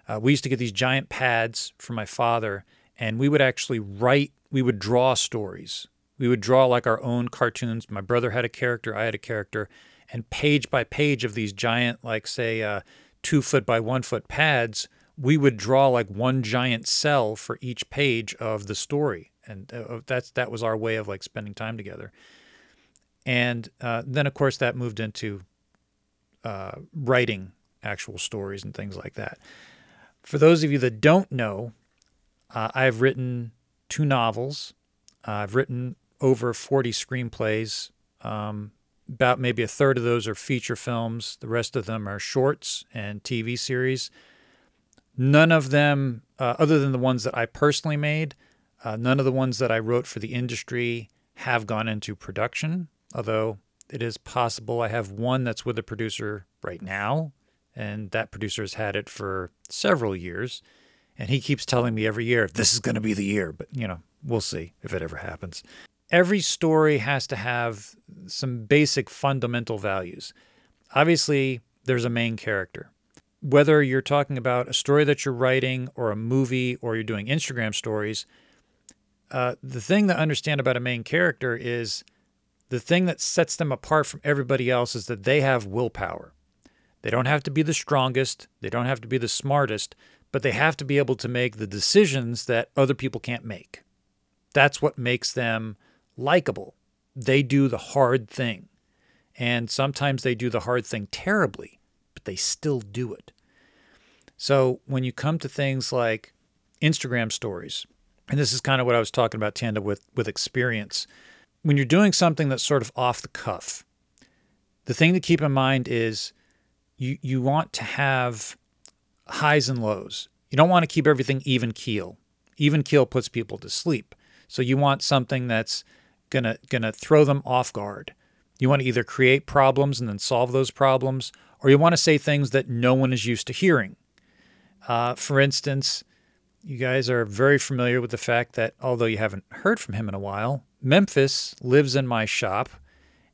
Uh, we used to get these giant pads from my father, and we would actually write. We would draw stories. We would draw like our own cartoons. My brother had a character. I had a character, and page by page of these giant, like say, uh, two foot by one foot pads, we would draw like one giant cell for each page of the story, and uh, that's that was our way of like spending time together. And uh, then, of course, that moved into uh, writing actual stories and things like that. For those of you that don't know, uh, I've written two novels. I've written over 40 screenplays. Um, about maybe a third of those are feature films. The rest of them are shorts and TV series. None of them, uh, other than the ones that I personally made, uh, none of the ones that I wrote for the industry have gone into production although it is possible I have one that's with a producer right now, and that producer has had it for several years. And he keeps telling me every year, this is going to be the year, but you know, we'll see if it ever happens. Every story has to have some basic fundamental values. Obviously, there's a main character. Whether you're talking about a story that you're writing or a movie or you're doing Instagram stories, uh, the thing to understand about a main character is the thing that sets them apart from everybody else is that they have willpower. They don't have to be the strongest, they don't have to be the smartest, but they have to be able to make the decisions that other people can't make. That's what makes them likable. They do the hard thing. And sometimes they do the hard thing terribly, but they still do it. So when you come to things like Instagram stories, and this is kind of what I was talking about, Tanda, with, with experience when you're doing something that's sort of off the cuff, the thing to keep in mind is you you want to have highs and lows. You don't want to keep everything even keel. Even keel puts people to sleep. So you want something that's gonna gonna throw them off guard. You want to either create problems and then solve those problems, or you want to say things that no one is used to hearing. Uh, for instance, you guys are very familiar with the fact that although you haven't heard from him in a while, Memphis lives in my shop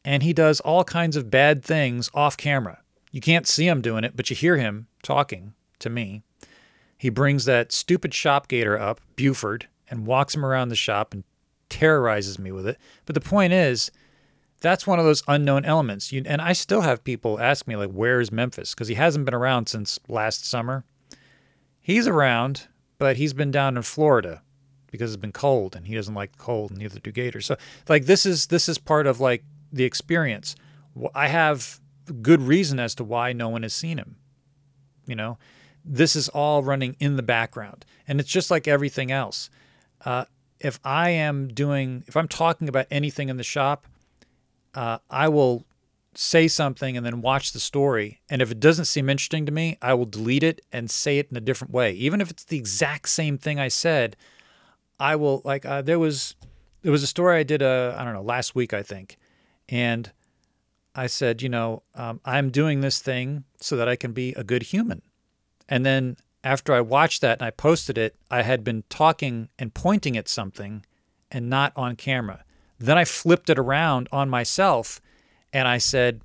and he does all kinds of bad things off camera. You can't see him doing it, but you hear him talking to me. He brings that stupid shop gator up, Buford, and walks him around the shop and terrorizes me with it. But the point is, that's one of those unknown elements. You, and I still have people ask me, like, where is Memphis? Because he hasn't been around since last summer. He's around, but he's been down in Florida because it's been cold and he doesn't like the cold and neither do gators. So like this is this is part of like the experience. I have good reason as to why no one has seen him. You know, this is all running in the background, and it's just like everything else. Uh, if I am doing, if I'm talking about anything in the shop, uh, I will say something and then watch the story. And if it doesn't seem interesting to me, I will delete it and say it in a different way. Even if it's the exact same thing I said, I will like uh, there was there was a story I did uh, I don't know last week I think, and I said you know um, I'm doing this thing so that I can be a good human, and then after I watched that and I posted it, I had been talking and pointing at something and not on camera. Then I flipped it around on myself and I said,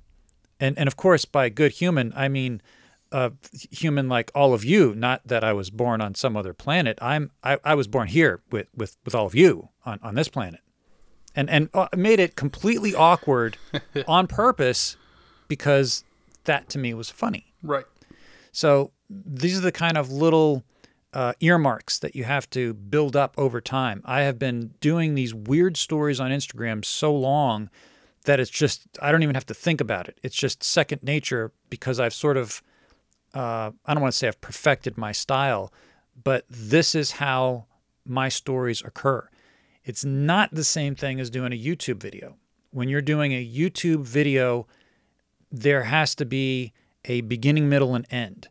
and, and of course, by good human, I mean uh, human like all of you, not that I was born on some other planet. I'm I, I was born here with, with, with all of you on, on this planet. And, and uh, made it completely awkward (laughs) on purpose because that to me was funny. Right. So these are the kind of little uh, earmarks that you have to build up over time. I have been doing these weird stories on Instagram so long that it's just, I don't even have to think about it. It's just second nature because I've sort of, uh, I don't want to say I've perfected my style, but this is how my stories occur. It's not the same thing as doing a YouTube video. When you're doing a YouTube video, there has to be a beginning, middle, and end.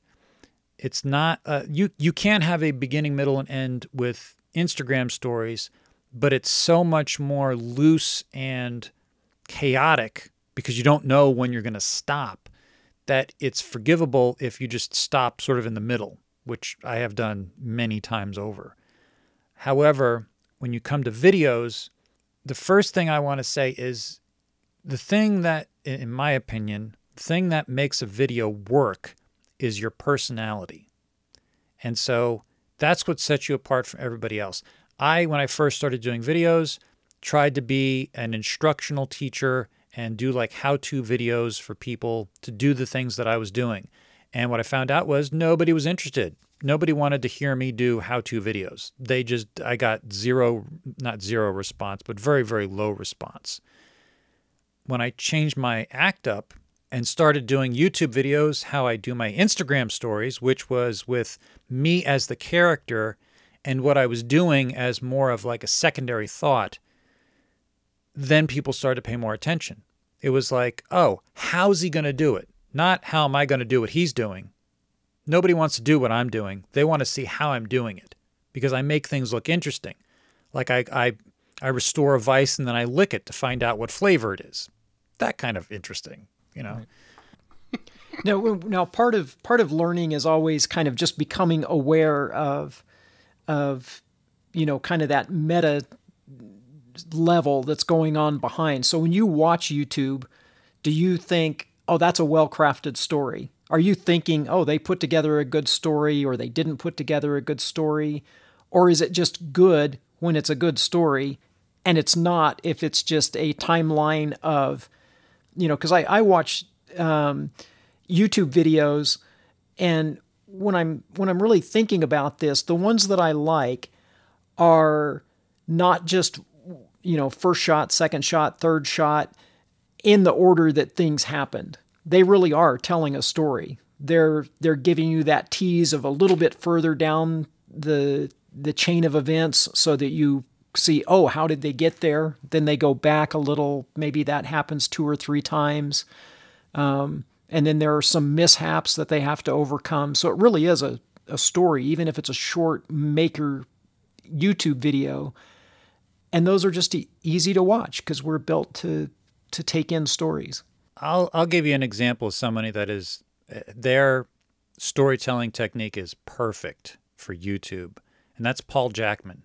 It's not uh, you. You can have a beginning, middle, and end with Instagram stories, but it's so much more loose and chaotic because you don't know when you're going to stop. That it's forgivable if you just stop sort of in the middle, which I have done many times over. However, when you come to videos, the first thing I want to say is the thing that, in my opinion, the thing that makes a video work is your personality. And so that's what sets you apart from everybody else. I, when I first started doing videos, tried to be an instructional teacher and do like how to videos for people to do the things that I was doing. And what I found out was nobody was interested. Nobody wanted to hear me do how to videos. They just, I got zero, not zero response, but very, very low response. When I changed my act up and started doing YouTube videos, how I do my Instagram stories, which was with me as the character and what I was doing as more of like a secondary thought, then people started to pay more attention. It was like, oh, how's he going to do it? Not how am I going to do what he's doing. Nobody wants to do what I'm doing. They want to see how I'm doing it because I make things look interesting. Like I, I, I restore a vice and then I lick it to find out what flavor it is. That kind of interesting, you know. Right. (laughs) now, now part of part of learning is always kind of just becoming aware of, of, you know, kind of that meta level that's going on behind. So when you watch YouTube, do you think, oh, that's a well crafted story? Are you thinking, oh, they put together a good story or they didn't put together a good story? Or is it just good when it's a good story and it's not if it's just a timeline of, you know, because I, I watch um, YouTube videos and when I'm when I'm really thinking about this, the ones that I like are not just you know, first shot, second shot, third shot in the order that things happened. They really are telling a story. They're they're giving you that tease of a little bit further down the the chain of events so that you see, oh, how did they get there? Then they go back a little. Maybe that happens two or three times. Um, and then there are some mishaps that they have to overcome. So it really is a, a story, even if it's a short maker YouTube video and those are just easy to watch because we're built to to take in stories. I'll I'll give you an example of somebody that is eh, their storytelling technique is perfect for YouTube, and that's Paul Jackman.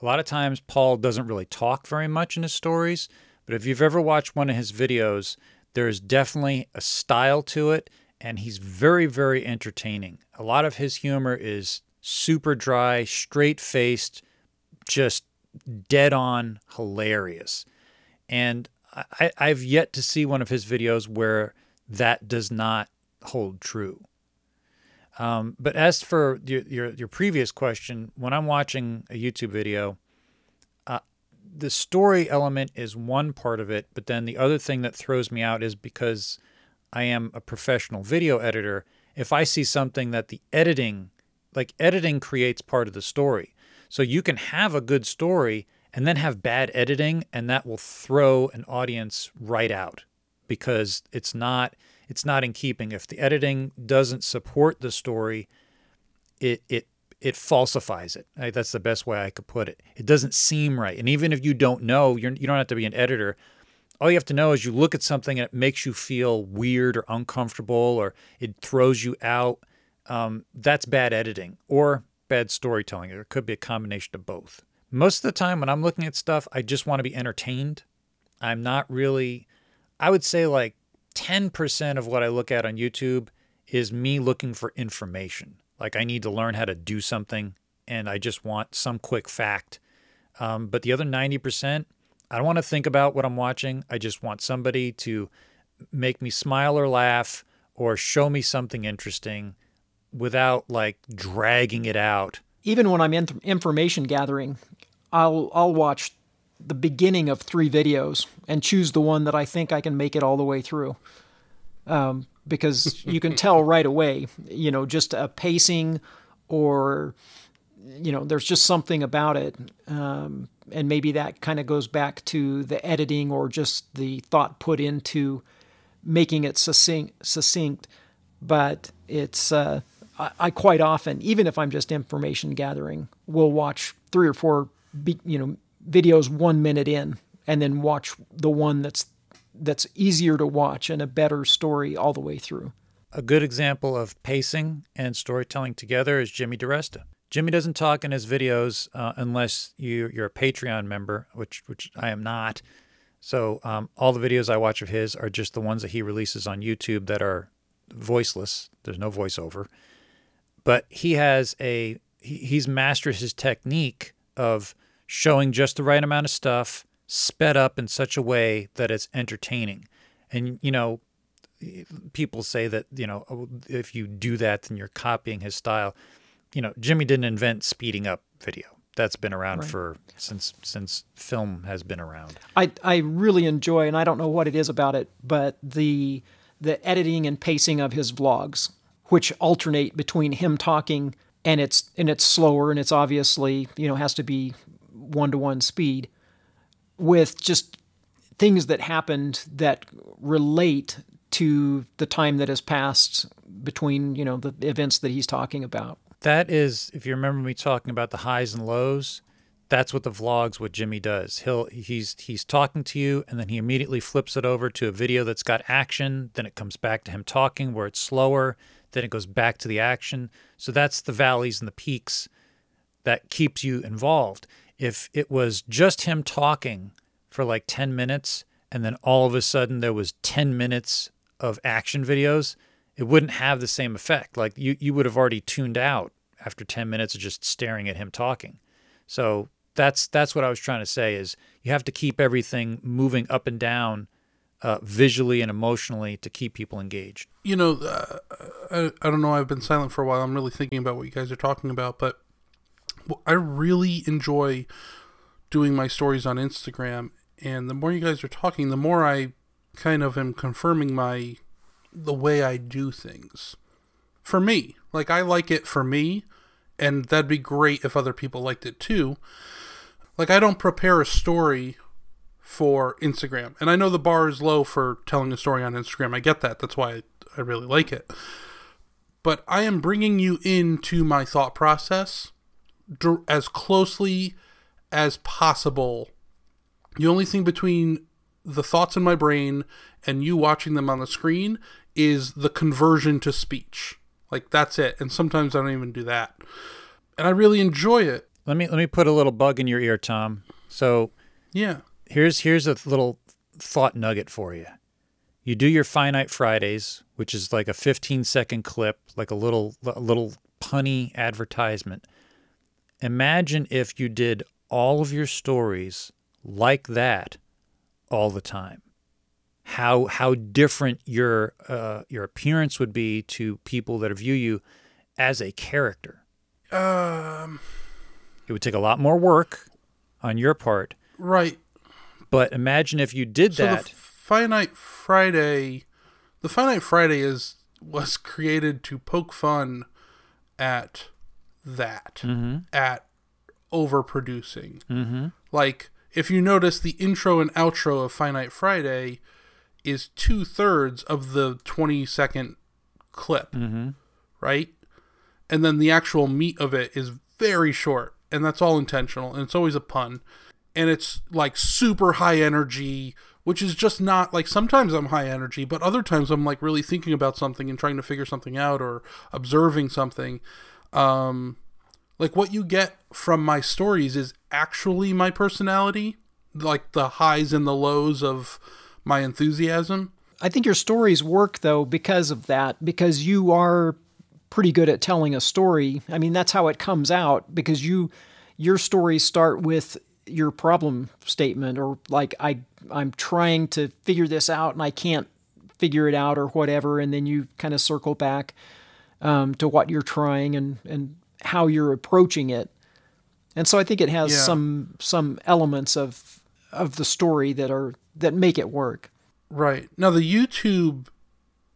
A lot of times Paul doesn't really talk very much in his stories, but if you've ever watched one of his videos, there's definitely a style to it and he's very very entertaining. A lot of his humor is super dry, straight-faced, just dead on hilarious. And I, I've yet to see one of his videos where that does not hold true. Um, but as for your, your your previous question, when I'm watching a YouTube video, uh, the story element is one part of it, but then the other thing that throws me out is because I am a professional video editor. If I see something that the editing, like editing, creates part of the story, so you can have a good story and then have bad editing, and that will throw an audience right out because it's not it's not in keeping. If the editing doesn't support the story, it it it falsifies it. That's the best way I could put it. It doesn't seem right. And even if you don't know, you're, you don't have to be an editor. All you have to know is you look at something and it makes you feel weird or uncomfortable or it throws you out. Um, that's bad editing or bad storytelling. It could be a combination of both. Most of the time when I'm looking at stuff, I just want to be entertained. I'm not really, I would say like 10% of what I look at on YouTube is me looking for information. Like I need to learn how to do something and I just want some quick fact. Um, but the other 90%, I don't want to think about what I'm watching. I just want somebody to make me smile or laugh or show me something interesting without like dragging it out. Even when I'm in information gathering, I'll I'll watch the beginning of three videos and choose the one that I think I can make it all the way through. Um, because (laughs) you can tell right away, you know, just a pacing or, you know, there's just something about it. Um, and maybe that kind of goes back to the editing or just the thought put into making it succinct. succinct. But it's, uh, I, I quite often, even if I'm just information gathering, will watch three or four, be, you know, videos one minute in and then watch the one that's that's easier to watch and a better story all the way through. A good example of pacing and storytelling together is Jimmy DiResta. Jimmy doesn't talk in his videos uh, unless you, you're a Patreon member, which which I am not. So um, all the videos I watch of his are just the ones that he releases on YouTube that are voiceless. There's no voiceover, but he has a he, he's mastered his technique of showing just the right amount of stuff, sped up in such a way that it's entertaining. And, you know, people say that, you know, oh, if you do that, then you're copying his style. You know, Jimmy didn't invent speeding up video. That's been around right. for since since film has been around. I I really enjoy, and I don't know what it is about it, but the the editing and pacing of his vlogs, which alternate between him talking and it's and it's slower and it's obviously you know has to be one to one speed with just things that happened that relate to the time that has passed between you know the events that he's talking about. That is, if you remember me talking about the highs and lows, that's what the vlogs what Jimmy does. He'll he's he's talking to you and then he immediately flips it over to a video that's got action, then it comes back to him talking where it's slower, then it goes back to the action. So that's the valleys and the peaks that keeps you involved if it was just him talking for like 10 minutes and then all of a sudden there was 10 minutes of action videos, it wouldn't have the same effect. Like you, you would have already tuned out after 10 minutes of just staring at him talking. So that's that's what I was trying to say is you have to keep everything moving up and down uh, visually and emotionally to keep people engaged. You know, uh, I, I don't know. I've been silent for a while. I'm really thinking about what you guys are talking about, but I really enjoy doing my stories on Instagram, and the more you guys are talking, the more I kind of am confirming my the way I do things. For me, like I like it for me, and that'd be great if other people liked it too. Like I don't prepare a story for Instagram, and I know the bar is low for telling a story on Instagram. I get that. That's why I really like it. But I am bringing you into my thought process as closely as possible. The only thing between the thoughts in my brain and you watching them on the screen is the conversion to speech. Like that's it. And sometimes I don't even do that. And I really enjoy it. Let me let me put a little bug in your ear, Tom. So Yeah. Here's here's a little thought nugget for you. You do your finite Fridays, which is like a 15 second clip, like a little a little punny advertisement. Imagine if you did all of your stories like that all the time. How how different your uh, your appearance would be to people that view you, as a character? Um, It would take a lot more work on your part, right. but imagine if you did So that. the Finite Friday, the Finite Friday is was created to poke fun at that, at overproducing. Mm-hmm. Like if you notice, the intro and outro of Finite Friday is two thirds of the twenty second clip, right? And then the actual meat of it is very short, and that's all intentional, and it's always a pun and it's like super high energy which is just not like sometimes i'm high energy but other times i'm like really thinking about something and trying to figure something out or observing something um like what you get from my stories is actually my personality like the highs and the lows of my enthusiasm I think your stories work though because of that, because you are pretty good at telling a story. I mean, that's how it comes out because you your stories start with your problem statement or like I I'm trying to figure this out and I can't figure it out or whatever and then you kind of circle back um, to what you're trying and and how you're approaching it. And so I think it has Yeah. some some elements of of the story that are that make it work. Right. Now the YouTube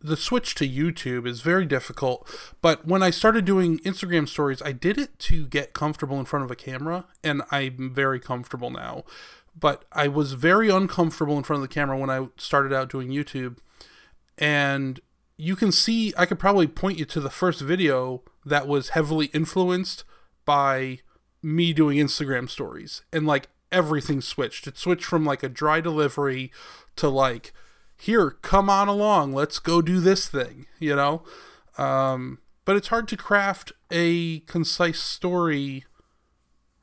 the switch to YouTube is very difficult, but when I started doing Instagram stories, I did it to get comfortable in front of a camera and I'm very comfortable now. But I was very uncomfortable in front of the camera when I started out doing YouTube. And you can see I could probably point you to the first video that was heavily influenced by me doing Instagram stories and like everything switched. It switched from like a dry delivery to like here, come on along, let's go do this thing, you know? Um but it's hard to craft a concise story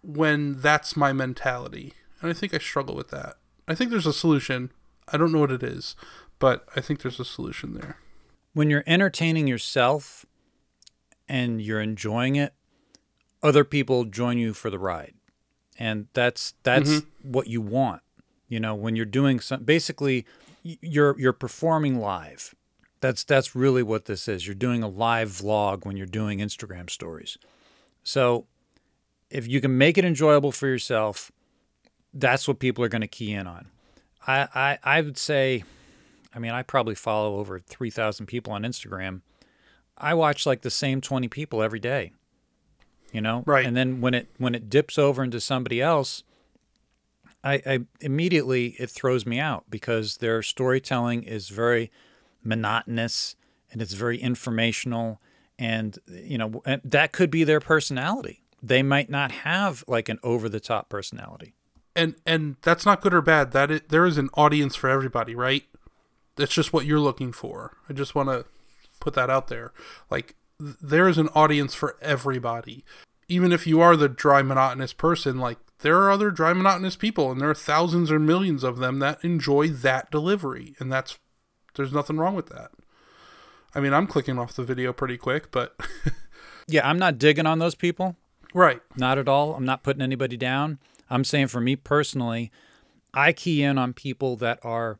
when that's my mentality. And I think I struggle with that. I think there's a solution. I don't know what it is, but I think there's a solution there. When you're entertaining yourself and you're enjoying it, other people join you for the ride. And that's that's mm-hmm. what you want. You know, when you're doing some basically you're you're performing live. That's that's really what this is. You're doing a live vlog when you're doing Instagram stories. So if you can make it enjoyable for yourself, that's what people are going to key in on. I, I I would say I mean, I probably follow over 3,000 people on Instagram. I watch like the same 20 people every day. You know? Right. And then when it when it dips over into somebody else, I, I immediately it throws me out because their storytelling is very monotonous and it's very informational and you know and that could be their personality. They might not have like an over the top personality. and and that's not good or bad. That is, there is an audience for everybody, right? That's just what you're looking for. I just want to put that out there. Like th- there is an audience for everybody. Even if you are the dry monotonous person, like there are other dry monotonous people and there are thousands or millions of them that enjoy that delivery and that's there's nothing wrong with that. I mean, I'm clicking off the video pretty quick, but (laughs) Yeah, I'm not digging on those people. right. Not at all. I'm not putting anybody down. I'm saying for me personally, I key in on people that are,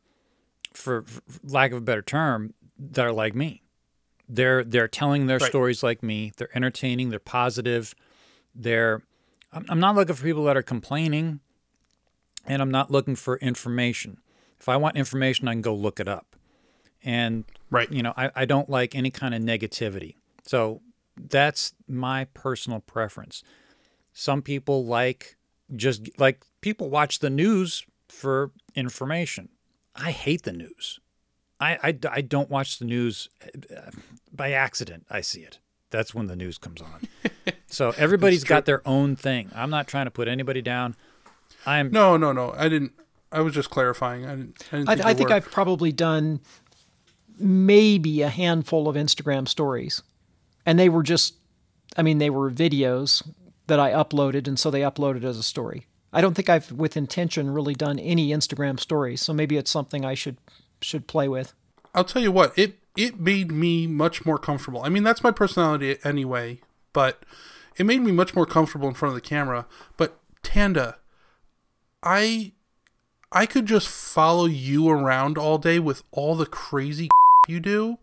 for, for lack of a better term, that are like me. They're they're telling their Right. stories like me. They're entertaining. They're positive. They're. I'm, I'm not looking for people that are complaining, and I'm not looking for information. If I want information, I can go look it up. And Right. you know, I, I don't like any kind of negativity. So that's my personal preference. Some people like just like people watch the news for information. I hate the news. I, I, I don't watch the news uh, by accident. I see it. That's when the news comes on. (laughs) so everybody's got their own thing. I'm not trying to put anybody down. I'm No, no, no. I didn't. I was just clarifying. I didn't. I, didn't I, think I you think. I've probably done maybe a handful of Instagram stories. And they were just, I mean, they were videos that I uploaded, and so they uploaded as a story. I don't think I've, with intention, really done any Instagram stories. So maybe it's something I should should play with. I'll tell you what, it it made me much more comfortable. I mean, that's my personality anyway, but it made me much more comfortable in front of the camera. But Tanda, I I could just follow you around all day with all the crazy (laughs) you do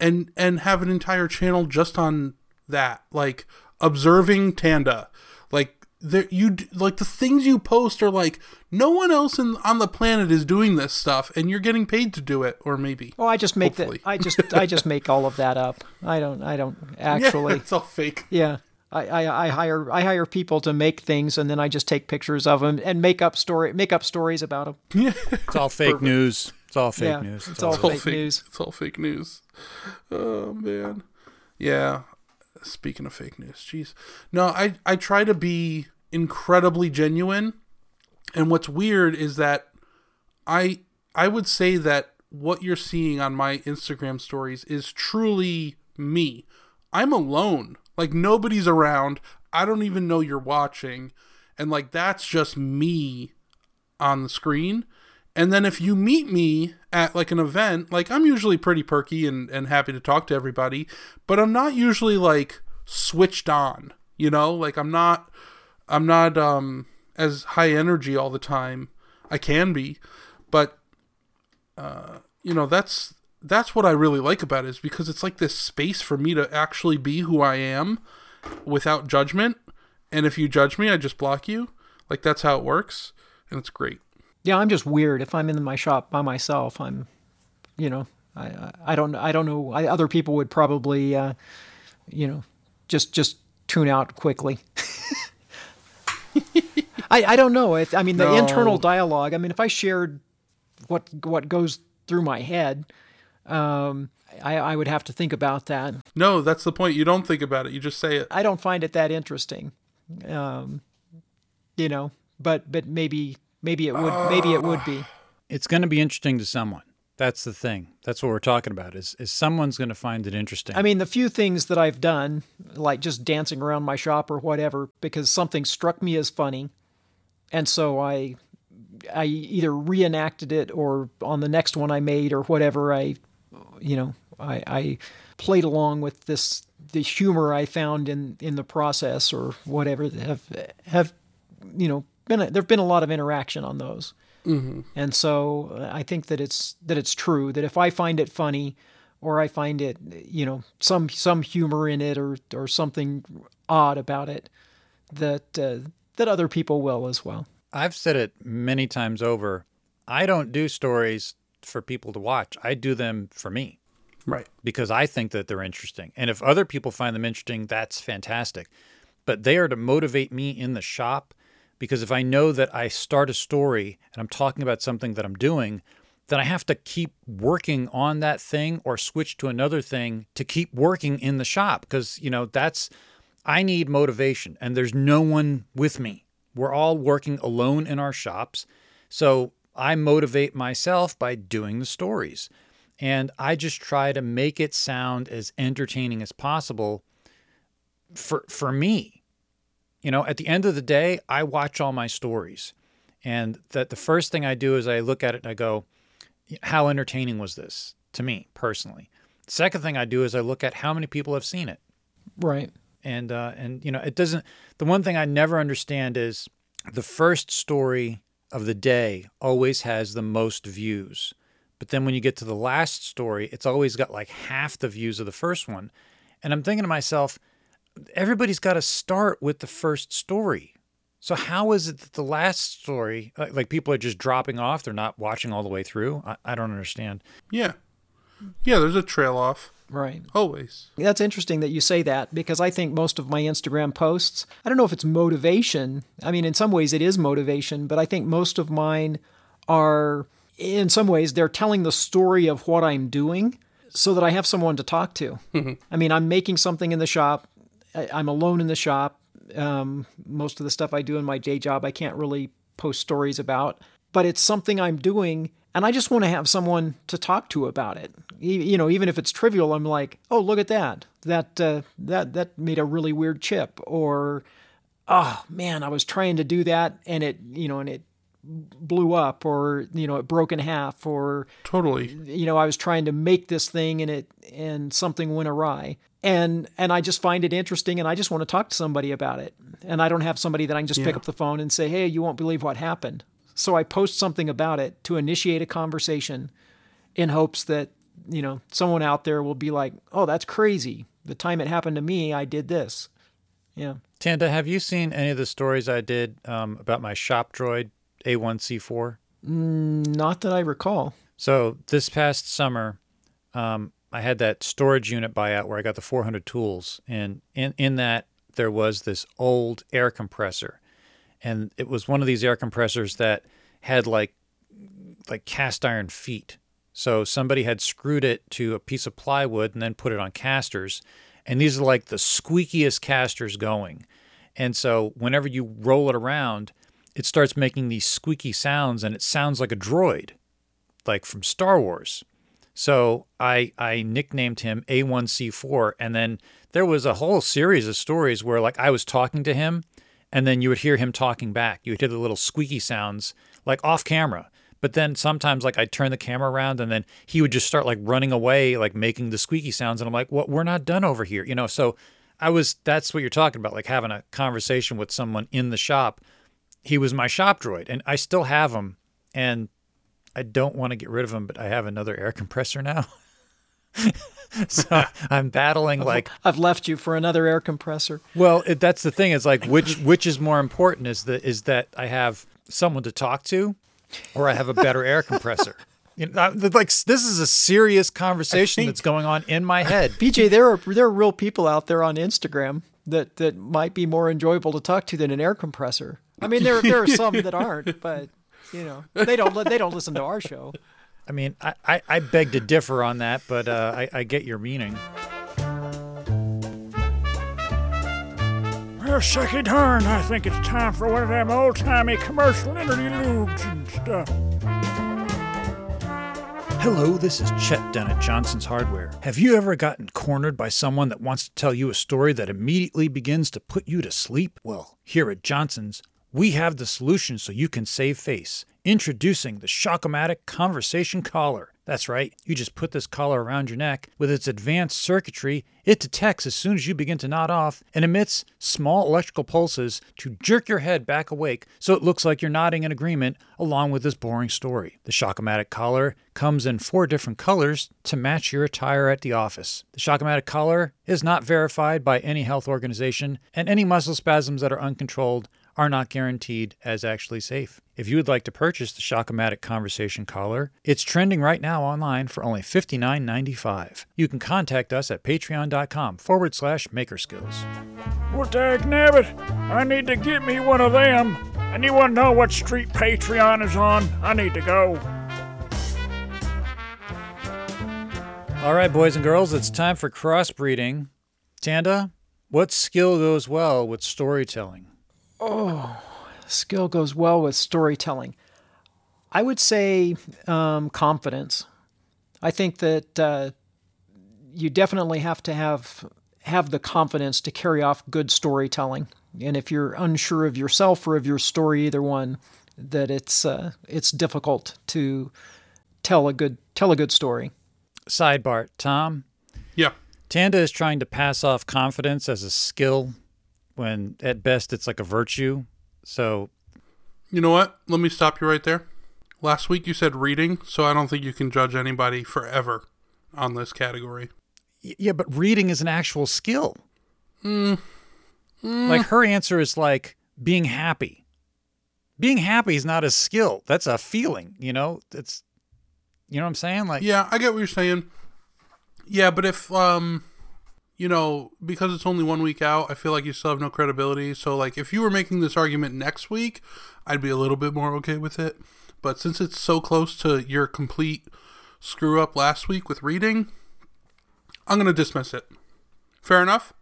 and and have an entire channel just on that, like observing Tanda, like there you like the things you post are like no one else in, on the planet is doing this stuff, and you're getting paid to do it, or maybe. Oh, I just make that. I just I just make all of that up. I don't I don't (laughs) Yeah, actually. it's all fake. Yeah. I, I, I hire I hire people to make things and then I just take pictures of them and make up story make up stories about them. (laughs) Yeah. It's all fake news. It's all fake Yeah, news. it's all It's all fake news. It's all fake news. Oh man. Yeah. Speaking of fake news, jeez. No, I I try to be incredibly genuine. And what's weird is that I I would say that what you're seeing on my Instagram stories is truly me. I'm alone. Like nobody's around. I don't even know you're watching. And like that's just me on the screen. And then if you meet me at like an event, like I'm usually pretty perky and, and happy to talk to everybody, but I'm not usually like switched on, you know? Like I'm not I'm not um as high energy all the time. I can be, but uh you know, that's that's what I really like about it is because it's like this space for me to actually be who I am without judgment. And if you judge me, I just block you. Like that's how it works, and it's great. Yeah, I'm just weird. If I'm in my shop by myself, I'm, you know, I I, I don't I don't know. I, other people would probably, uh, you know, just just tune out quickly. (laughs) I I don't know. If, I mean, the No. internal dialogue. I mean, if I shared what what goes through my head, um, I I would have to think about that. No, that's the point. You don't think about it. You just say it. I don't find it that interesting. Um, you know, but but maybe maybe it would maybe it would be. (sighs) It's going to be interesting to someone. That's the thing. That's what we're talking about. Is is someone's going to find it interesting? I mean, the few things that I've done, like just dancing around my shop or whatever, because something struck me as funny, and so I, I either reenacted it or on the next one I made or whatever. I, you know, I, I played along with this the humor I found in in the process or whatever. Have have, you know, been a, there've been a lot of interaction on those. And so uh, I think that it's that it's true that if I find it funny, or I find it, you know, some some humor in it, or or something odd about it, that uh, that other people will as well. I've said it many times over. I don't do stories for people to watch. I do them for me Right. because I think that they're interesting. And if other people find them interesting, that's fantastic. But they are to motivate me in the shop because if I know that I start a story and I'm talking about something that I'm doing, then I have to keep working on that thing or switch to another thing to keep working in the shop because, you know, that's I need motivation and there's no one with me. We're all working alone in our shops. So I motivate myself by doing the stories. And I just try to make it sound as entertaining as possible for for me. You know, at the end of the day, I watch all my stories. And that the first thing I do is I look at it and I go, how entertaining was this to me personally? Second thing I do is I look at how many people have seen it Right. and uh, and you know it doesn't the one thing i never understand is the first story of the day always has the most views but then when you get to the last story it's always got like half the views of the first one and i'm thinking to myself everybody's got to start with the first story so how is it that the last story like, like people are just dropping off they're not watching all the way through i, I don't understand Yeah. Yeah, there's a trail off. Right. Always. That's interesting that you say that because I think most of my Instagram posts, I don't know if it's motivation. I mean, in some ways it is motivation, but I think most of mine are, in some ways, they're telling the story of what I'm doing so that I have someone to talk to. Mm-hmm. I mean, I'm making something in the shop, I, I'm alone in the shop. Um, most of the stuff I do in my day job, I can't really post stories about, but it's something I'm doing and I just want to have someone to talk to about it. E- You know, even if it's trivial, I'm like, "Oh, look at that! That uh, that that made a really weird chip," or, "Oh man, I was trying to do that and it, you know, and it blew up, or you know, it broke in half, or Totally. you know, I was trying to make this thing and it and something went awry." And and I just find it interesting, and I just want to talk to somebody about it. And I don't have somebody that I can just pick up the phone and say, "Hey, you won't believe what happened." So I post something about it to initiate a conversation in hopes that you know, someone out there will be like, "Oh, that's crazy. The time it happened to me, I did this." Yeah. Tanda, have you seen any of the stories I did um, about my shop droid A1C4? Not that I recall. So this past summer, um, I had that storage unit buyout where I got the 400 tools, and in in that there was this old air compressor, and it was one of these air compressors that had like like cast iron feet. So somebody had screwed it to a piece of plywood and then put it on casters, and these are like the squeakiest casters going. And so whenever you roll it around, it starts making these squeaky sounds, and it sounds like a droid like from Star Wars. So I I nicknamed him A1C4 and then there was a whole series of stories where like I was talking to him and then you would hear him talking back. You would hear the little squeaky sounds like off camera. But then sometimes like I'd turn the camera around and then he would just start like running away like making the squeaky sounds and I'm like, "What? we're not done over here." You know, so I was that's what you're talking about like having a conversation with someone in the shop. He was my shop droid and I still have him and I don't want to get rid of him, but I have another air compressor now. (laughs) so (laughs) I'm battling like, I've left you for another air compressor. well, it, that's the thing. Is like which which is more important? Is that is that I have someone to talk to, or I have a better air compressor? (laughs) You know, like this is a serious conversation think- that's going on in my head. PJ, there are there are real people out there on Instagram that that might be more enjoyable to talk to than an air compressor. I mean, there there are some that aren't, but you know, they don't li- they don't listen to our show. I mean, I, I, I beg to differ on that, but uh, I, I get your meaning. Well, sucky darn, I think it's time for one of them old timey commercial interludes and stuff. Hello, this is Chet Dunn at Johnson's Hardware. Have you ever gotten cornered by someone that wants to tell you a story that immediately begins to put you to sleep? Well, here at Johnson's, we have the solution so you can save face. Introducing the Shockomatic Conversation Collar. That's right, you just put this collar around your neck. With its advanced circuitry, it detects as soon as you begin to nod off and emits small electrical pulses to jerk your head back awake so it looks like you're nodding in agreement along with this boring story. The Shockomatic collar comes in four different colors to match your attire at the office. The Shockomatic collar is not verified by any health organization, and any muscle spasms that are uncontrolled are not guaranteed as actually safe. If you would like to purchase the Shockomatic Conversation Collar, it's trending right now online for only $59.95. You can contact us at patreon.com forward slash makerskills. Well, dag nabbit, I need to get me one of them. Anyone know what street Patreon is on? I need to go. All right, boys and girls, it's time for crossbreeding. Tanda, what skill goes well with storytelling? Oh, skill goes well with storytelling. I would say um, confidence. I think that uh, you definitely have to have have the confidence to carry off good storytelling. And if you're unsure of yourself or of your story, either one, that it's uh, it's difficult to tell a good tell a good story. Sidebar, Tom, Yeah. Tanda is trying to pass off confidence as a skill when at best it's like a virtue. So You know what? Let me stop you right there. Last week you said reading, so I don't think you can judge anybody forever on this category. Yeah, but reading is an actual skill. Like her answer is like being happy. Being happy is not a skill. That's a feeling, you know? It's you know what I'm saying? Like Yeah, I get what you're saying. Yeah, but if um you know, because it's only one week out, I feel like you still have no credibility. So like if you were making this argument next week, I'd be a little bit more okay with it. But since it's so close to your complete screw up last week with reading, I'm going to dismiss it. Fair enough?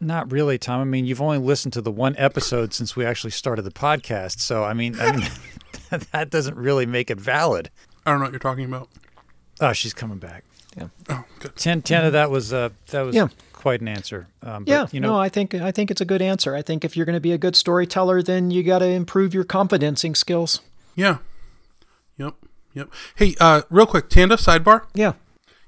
not really, Tom. I mean, you've only listened to the one episode since we actually started the podcast. So I mean, I mean (laughs) that doesn't really make it valid. I don't know what you're talking about. Oh, she's coming back. Oh, good. Ten, Tana, that was uh, that was Yeah. quite an answer. Um, but, Yeah, you know, no, I think I think it's a good answer. I think if you're going to be a good storyteller, then you got to improve your confidencing skills. Yeah. Yep. Yep. Hey, uh real quick, Tanda sidebar? Yeah.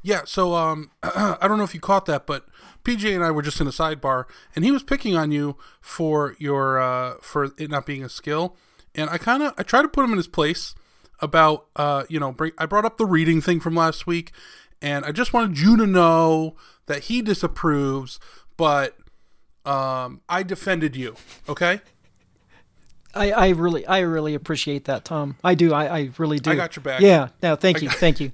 Yeah, so um, (clears throat) I don't know if you caught that, but PJ and I were just in a sidebar, and he was picking on you for your uh, for it not being a skill, and I kind of I tried to put him in his place about uh, you know bring, I brought up the reading thing from last week, and I just wanted you to know that he disapproves, but um, I defended you. Okay, I, I really I really appreciate that, Tom. I do. I, I really do. I got your back. Yeah. No, thank you. Thank you.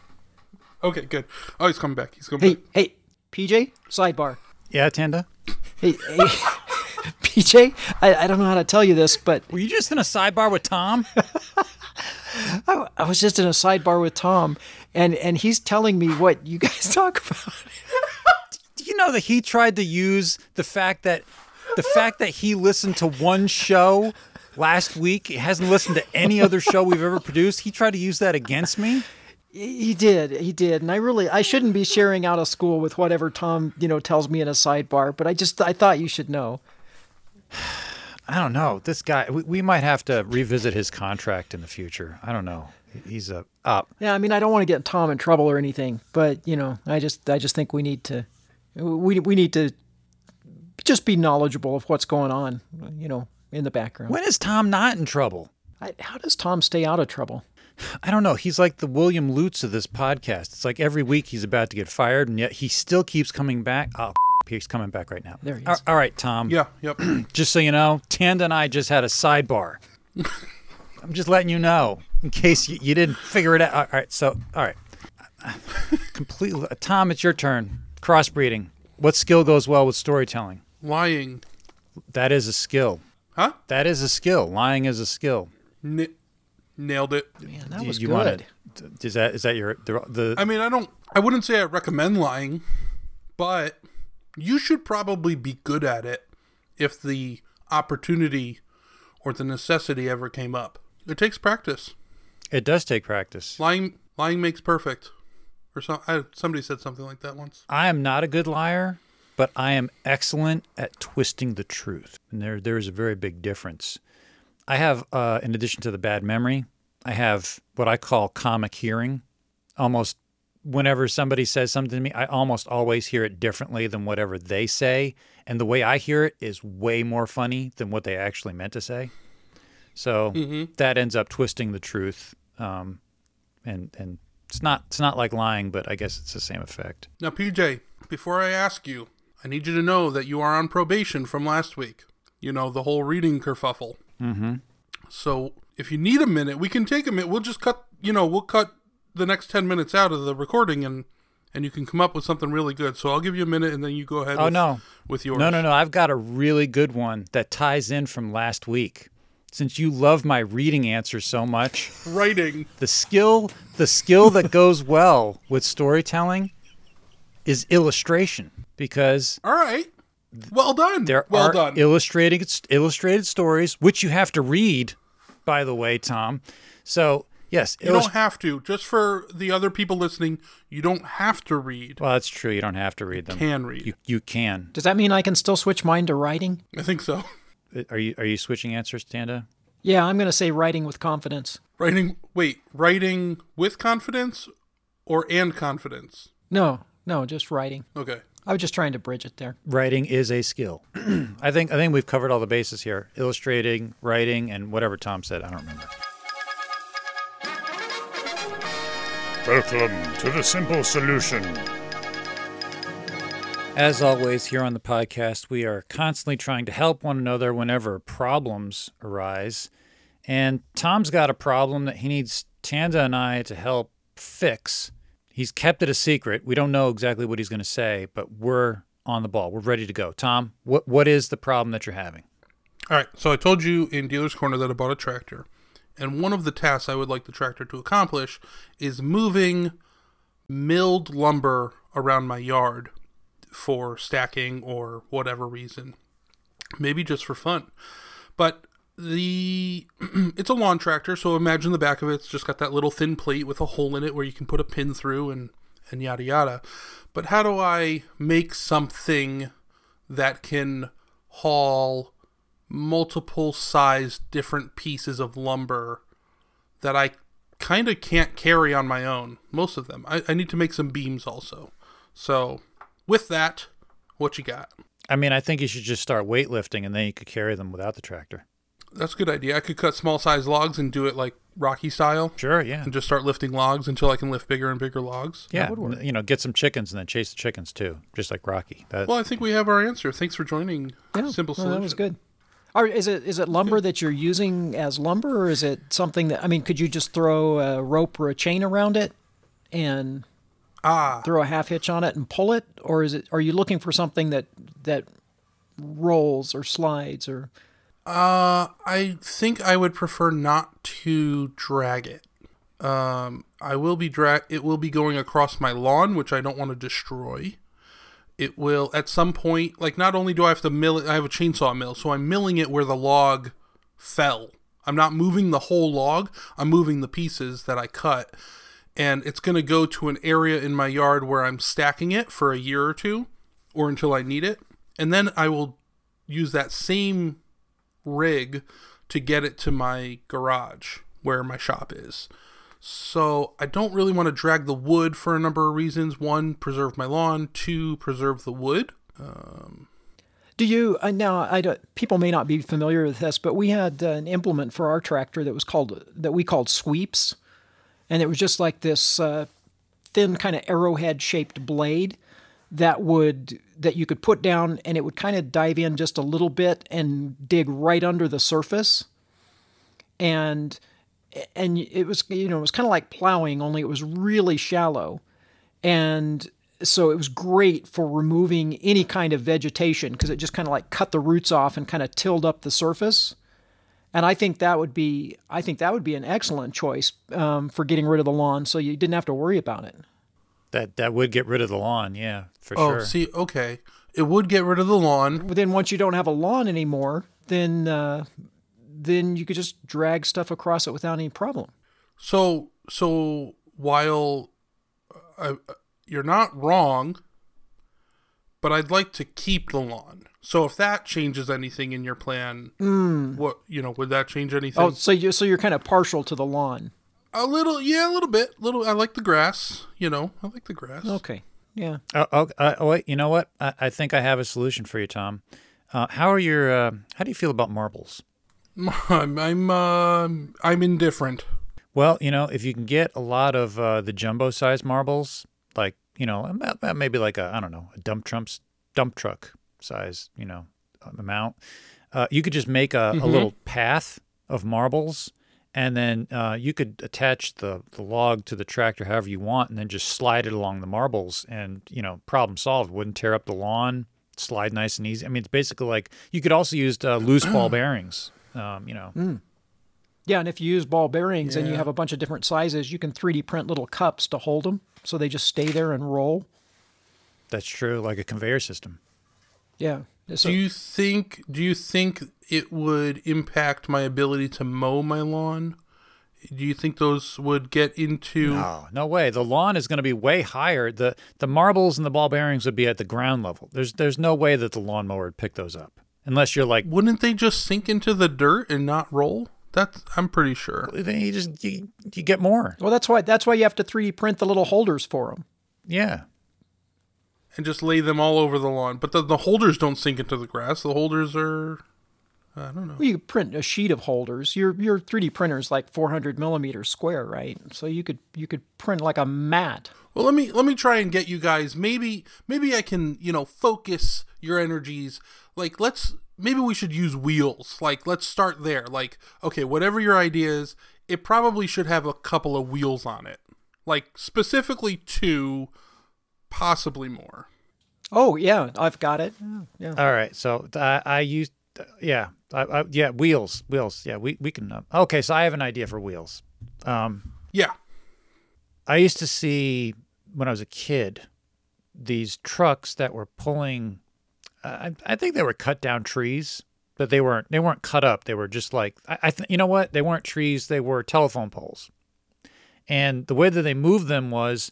(laughs) okay, good. Oh, he's coming back. He's coming Hey, back. hey, hey, PJ, sidebar. Yeah, Tanda? Hey, hey (laughs) PJ, I, I don't know how to tell you this, but Were you just in a sidebar with Tom? (laughs) I, I was just in a sidebar with Tom, and and he's telling me what you guys talk about. Do you know that he tried to use the fact that the fact that he listened to one show last week, he hasn't listened to any other show we've ever produced. He tried to use that against me. He did, he did, and I really I shouldn't be sharing out of school with whatever Tom you know tells me in a sidebar, but I just I thought you should know. I don't know. This guy, we, we might have to revisit his contract in the future. I don't know. He's a up. Yeah, I mean I don't want to get Tom in trouble or anything, but you know I just I just think we need to we we need to just be knowledgeable of what's going on, you know, in the background. When is Tom not in trouble? I, how does Tom stay out of trouble? I don't know. He's like the William Lutz of this podcast. It's like every week he's about to get fired, and yet he still keeps coming back. Oh, he's coming back right now. There he is. all right, Tom. Yeah, yep. (clears throat) Just so you know, Tanda and I just had a sidebar. (laughs) I'm just letting you know in case you, you didn't figure it out. All right, so all right, (laughs) completely. Uh, Tom, it's your turn. Crossbreeding. What skill goes well with storytelling? Lying. That is a skill. Huh? That is a skill. Lying is a skill. N- nailed it. Man, that Do was you good. wanna- is that is that your the, the I mean, I don't. I wouldn't say I recommend lying, but you should probably be good at it if the opportunity or the necessity ever came up. It takes practice. it does take practice. Lying, lying makes perfect. Or some, I, somebody said something like that once. I am not a good liar, but I am excellent at twisting the truth. And there there is a very big difference. I have, uh, in addition to the bad memory, I have what I call comic hearing. Almost whenever somebody says something to me, I almost always hear it differently than whatever they say. And the way I hear it is way more funny than what they actually meant to say. So that ends up twisting the truth. Um, and, and it's not it's not like lying, but I guess it's the same effect. Now, PJ, before I ask you, I need you to know that you are on probation from last week. You know, the whole reading kerfuffle. Mm-hmm. So if you need a minute, we can take a minute. We'll just cut, you know, we'll cut the next 10 minutes out of the recording and and you can come up with something really good. So I'll give you a minute and then you go ahead Oh with, no. with yours. No, no, no. I've got a really good one that ties in from last week. Since you love my reading answers so much, Writing. the skill the skill that (laughs) goes well with storytelling is illustration because All right. Well done. there well are done. illustrated illustrated stories which you have to read by the way, Tom. So, yes, you don't have to. Just for the other people listening, you don't have to read. Well, that's true. You don't have to read them. You can read. You you can. Does that mean I can still switch mine to writing? I think so. Uh, are you are you switching answers, Tanda? Yeah, I'm going to say writing with confidence. Writing. Wait, writing with confidence or and confidence? No, no, just writing. Okay. I was just trying to bridge it there. writing is a skill. (clears throat) I think I think we've covered all the bases here. Illustrating, writing, and whatever Tom said. I don't remember. Welcome to the Simple Solution. As always, here on the podcast, we are constantly trying to help one another whenever problems arise. And Tom's got a problem that he needs Tanda and I to help fix. He's kept it a secret. We don't know exactly what he's going to say, but we're on the ball. We're ready to go. Tom, what what is the problem that you're having? All right. So I told you in Dealer's Corner that I bought a tractor. And one of the tasks I would like the tractor to accomplish is moving milled lumber around my yard for stacking or whatever reason. Maybe just for fun. But the (clears throat) it's a lawn tractor, so imagine the back of. It's just got that little thin plate with a hole in it where you can put a pin through and and yada yada. But how do I make something that can haul multiple sized different pieces of lumber that I kind of can't carry on my own. Most of them. I, I need to make some beams also. So, with that, what you got? I mean, I think you should just start weightlifting and then you could carry them without the tractor. That's a good idea. I could cut small size logs and do it like Rocky style, Sure, yeah. and just start lifting logs until I can lift bigger and bigger logs. Yeah, you know, get some chickens and then chase the chickens too, just like Rocky. That, Well, I think we have our answer. Thanks for joining. Yeah, Simple no, solution. that was good. Or is it is it lumber that you're using as lumber, or is it something that I mean? Could you just throw a rope or a chain around it and Ah, throw a half hitch on it and pull it, or is it? Are you looking for something that that rolls or slides or? Uh, I think I would prefer not to drag it. Um, I will be drag. It will be going across my lawn, which I don't want to destroy. It will at some point. Like, not only do I have to mill it, I have a chainsaw mill, so I'm milling it where the log fell. I'm not moving the whole log. I'm moving the pieces that I cut, and it's going to go to an area in my yard where I'm stacking it for a year or two, or until I need it, and then I will use that same rig to get it to my garage where my shop is. So I don't really want to drag the wood for a number of reasons. One, preserve my lawn. Two, preserve the wood. Do you uh, now? I don't, people may not be familiar with this, but we had uh, an implement for our tractor that was called that we called sweeps, and it was just like this uh, thin kind of arrowhead shaped blade that would that you could put down, and it would kind of dive in just a little bit and dig right under the surface, and and it was you know it was kind of like plowing, only it was really shallow, and so it was great for removing any kind of vegetation because it just kind of like cut the roots off and kind of tilled up the surface. And I think that would be I think that would be an excellent choice um, for getting rid of the lawn, so you didn't have to worry about it. that that would get rid of the lawn, yeah, for Oh, sure. see, okay. It would get rid of the lawn. But then once you don't have a lawn anymore, then uh, then you could just drag stuff across it without any problem. So, so while uh, you're not wrong, but I'd like to keep the lawn. So if that changes anything in your plan, what you know, would that change anything? Oh, so you so you're kind of partial to the lawn. a little, yeah, a little bit. Little, I like the grass. You know, I like the grass. Okay, yeah. Oh, oh, uh, oh, wait, you know what? I, I think I have a solution for you, Tom. Uh, how are your? Uh, how do you feel about marbles? I'm, I'm, uh, I'm indifferent. Well, you know, if you can get a lot of uh, the jumbo size marbles, like you know, about, about maybe like a I don't know, a dump trumps dump truck size, you know, amount, uh, you could just make a, a little path of marbles, and then uh, you could attach the the log to the tractor however you want, and then just slide it along the marbles, and you know, problem solved. Wouldn't tear up the lawn. Slide nice and easy. I mean, it's basically like you could also use uh, loose ball (clears throat) bearings. Um, you know, Yeah, and if you use ball bearings and you have a bunch of different sizes, you can 3D print little cups to hold them so they just stay there and roll. that's true. Like a conveyor system. Yeah. So, Do you think? Do you think it would impact my ability to mow my lawn? Do you think those would get into? No, no way. The lawn is going to be way higher. the The marbles and the ball bearings would be at the ground level. There's there's no way that the lawnmower would pick those up unless you're like Wouldn't they just sink into the dirt and not roll? That's I'm pretty sure. then you just you, you get more. well, that's why that's why you have to 3D print the little holders for them. Yeah, And just lay them all over the lawn. But the, the holders don't sink into the grass. The holders are I don't know. Well, you could print a sheet of holders. Your your 3D printer is like 400 millimeters square, right? So you could you could print like a mat. Well, let me let me try and get you guys. Maybe maybe I can you know focus your energies. Like let's maybe we should use wheels. Like let's start there. Like okay, whatever your idea is, it probably should have a couple of wheels on it. Like specifically two, possibly more. Oh yeah, I've got it. Yeah. All right. So I, I used, yeah, I, I, yeah, wheels, wheels. Yeah, we we can. Uh, okay, so I have an idea for wheels. Um, Yeah. I used to see when I was a kid these trucks that were pulling. Uh, I, I think they were cut down trees, but they weren't. They weren't cut up. They were just like I, I th- you know what? They weren't trees. They were telephone poles. And the way that they moved them was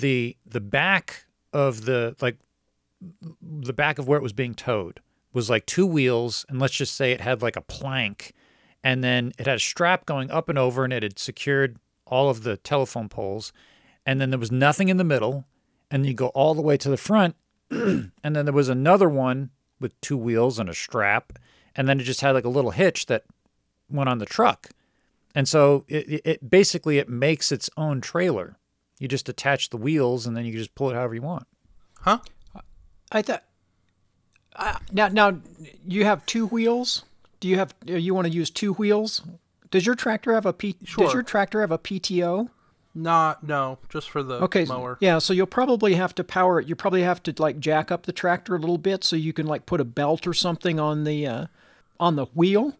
the the back of the like the back of where it was being towed was like two wheels, and let's just say it had like a plank, and then it had a strap going up and over, and it had secured all of the telephone poles, and then there was nothing in the middle, and you go all the way to the front, (clears throat) and then there was another one with two wheels and a strap, and then it just had like a little hitch that went on the truck. And so it, it- it basically it makes its own trailer. You just attach the wheels and then you can just pull it however you want. Huh? I thought. Uh, now, now you have two wheels. Do you have? uh, You want to use two wheels? Does your tractor have a P? Sure. Does your tractor have a PTO? Not no, just for the Okay. mower. Yeah. So you'll probably have to power it. You probably have to like jack up the tractor a little bit so you can like put a belt or something on the uh, on the wheel,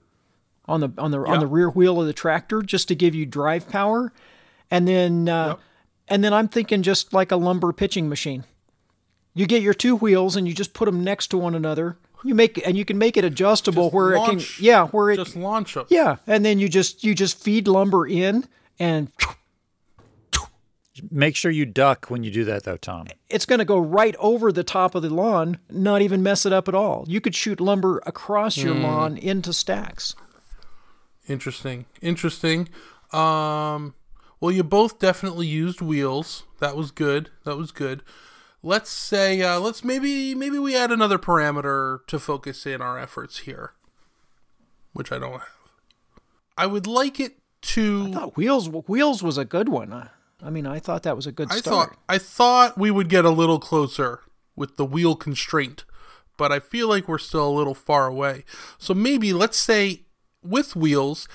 on the on the on the rear wheel of the tractor just to give you drive power, and then uh, Yep. and then I'm thinking just like a lumber pitching machine. You get your two wheels and you just put them next to one another. You make and you can make it adjustable Just where launch- it can yeah where it Just launch them. yeah and then you just you just feed lumber in and Make sure you duck when you do that though, Tom. it's going to go right over the top of the lawn, not even mess it up at all. You could shoot lumber across your lawn into stacks. Interesting. Interesting. Um well you both definitely used wheels. That was good. That was good. Let's say uh let's maybe maybe we add another parameter to focus in our efforts here. Which I don't have. I would like it to Oh, wheels wheels was a good one. I, I mean, I thought that was a good I start. thought I thought we would get a little closer with the wheel constraint, but I feel like we're still a little far away. So maybe let's say with wheels,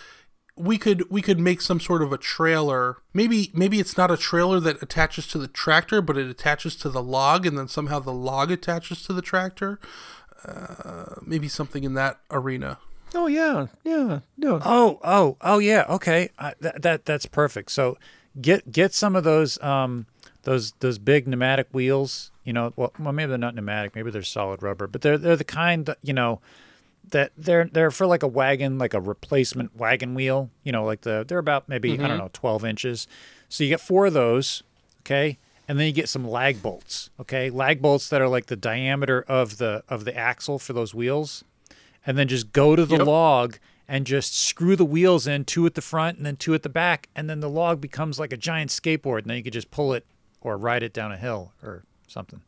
we could we could make some sort of a trailer. Maybe maybe it's not a trailer that attaches to the tractor, but it attaches to the log, and then somehow the log attaches to the tractor. Uh, maybe something in that arena. oh yeah, yeah, no. Oh, oh, oh yeah. Okay, uh, that, that that's perfect. So get get some of those um those those big pneumatic wheels. You know, well, well maybe they're not pneumatic. Maybe they're solid rubber, but they're they're the kind that you know that they're they're for like a wagon, like a replacement wagon wheel. You know, like the they're about maybe I don't mm-hmm. know twelve inches. So you get four of those. Okay. And then you get some lag bolts, okay? Lag bolts that are like the diameter of the of the axle for those wheels and then just go to the Yep. log and just screw the wheels in, two at the front and then two at the back, and then the log becomes like a giant skateboard, and then you could just pull it or ride it down a hill or something.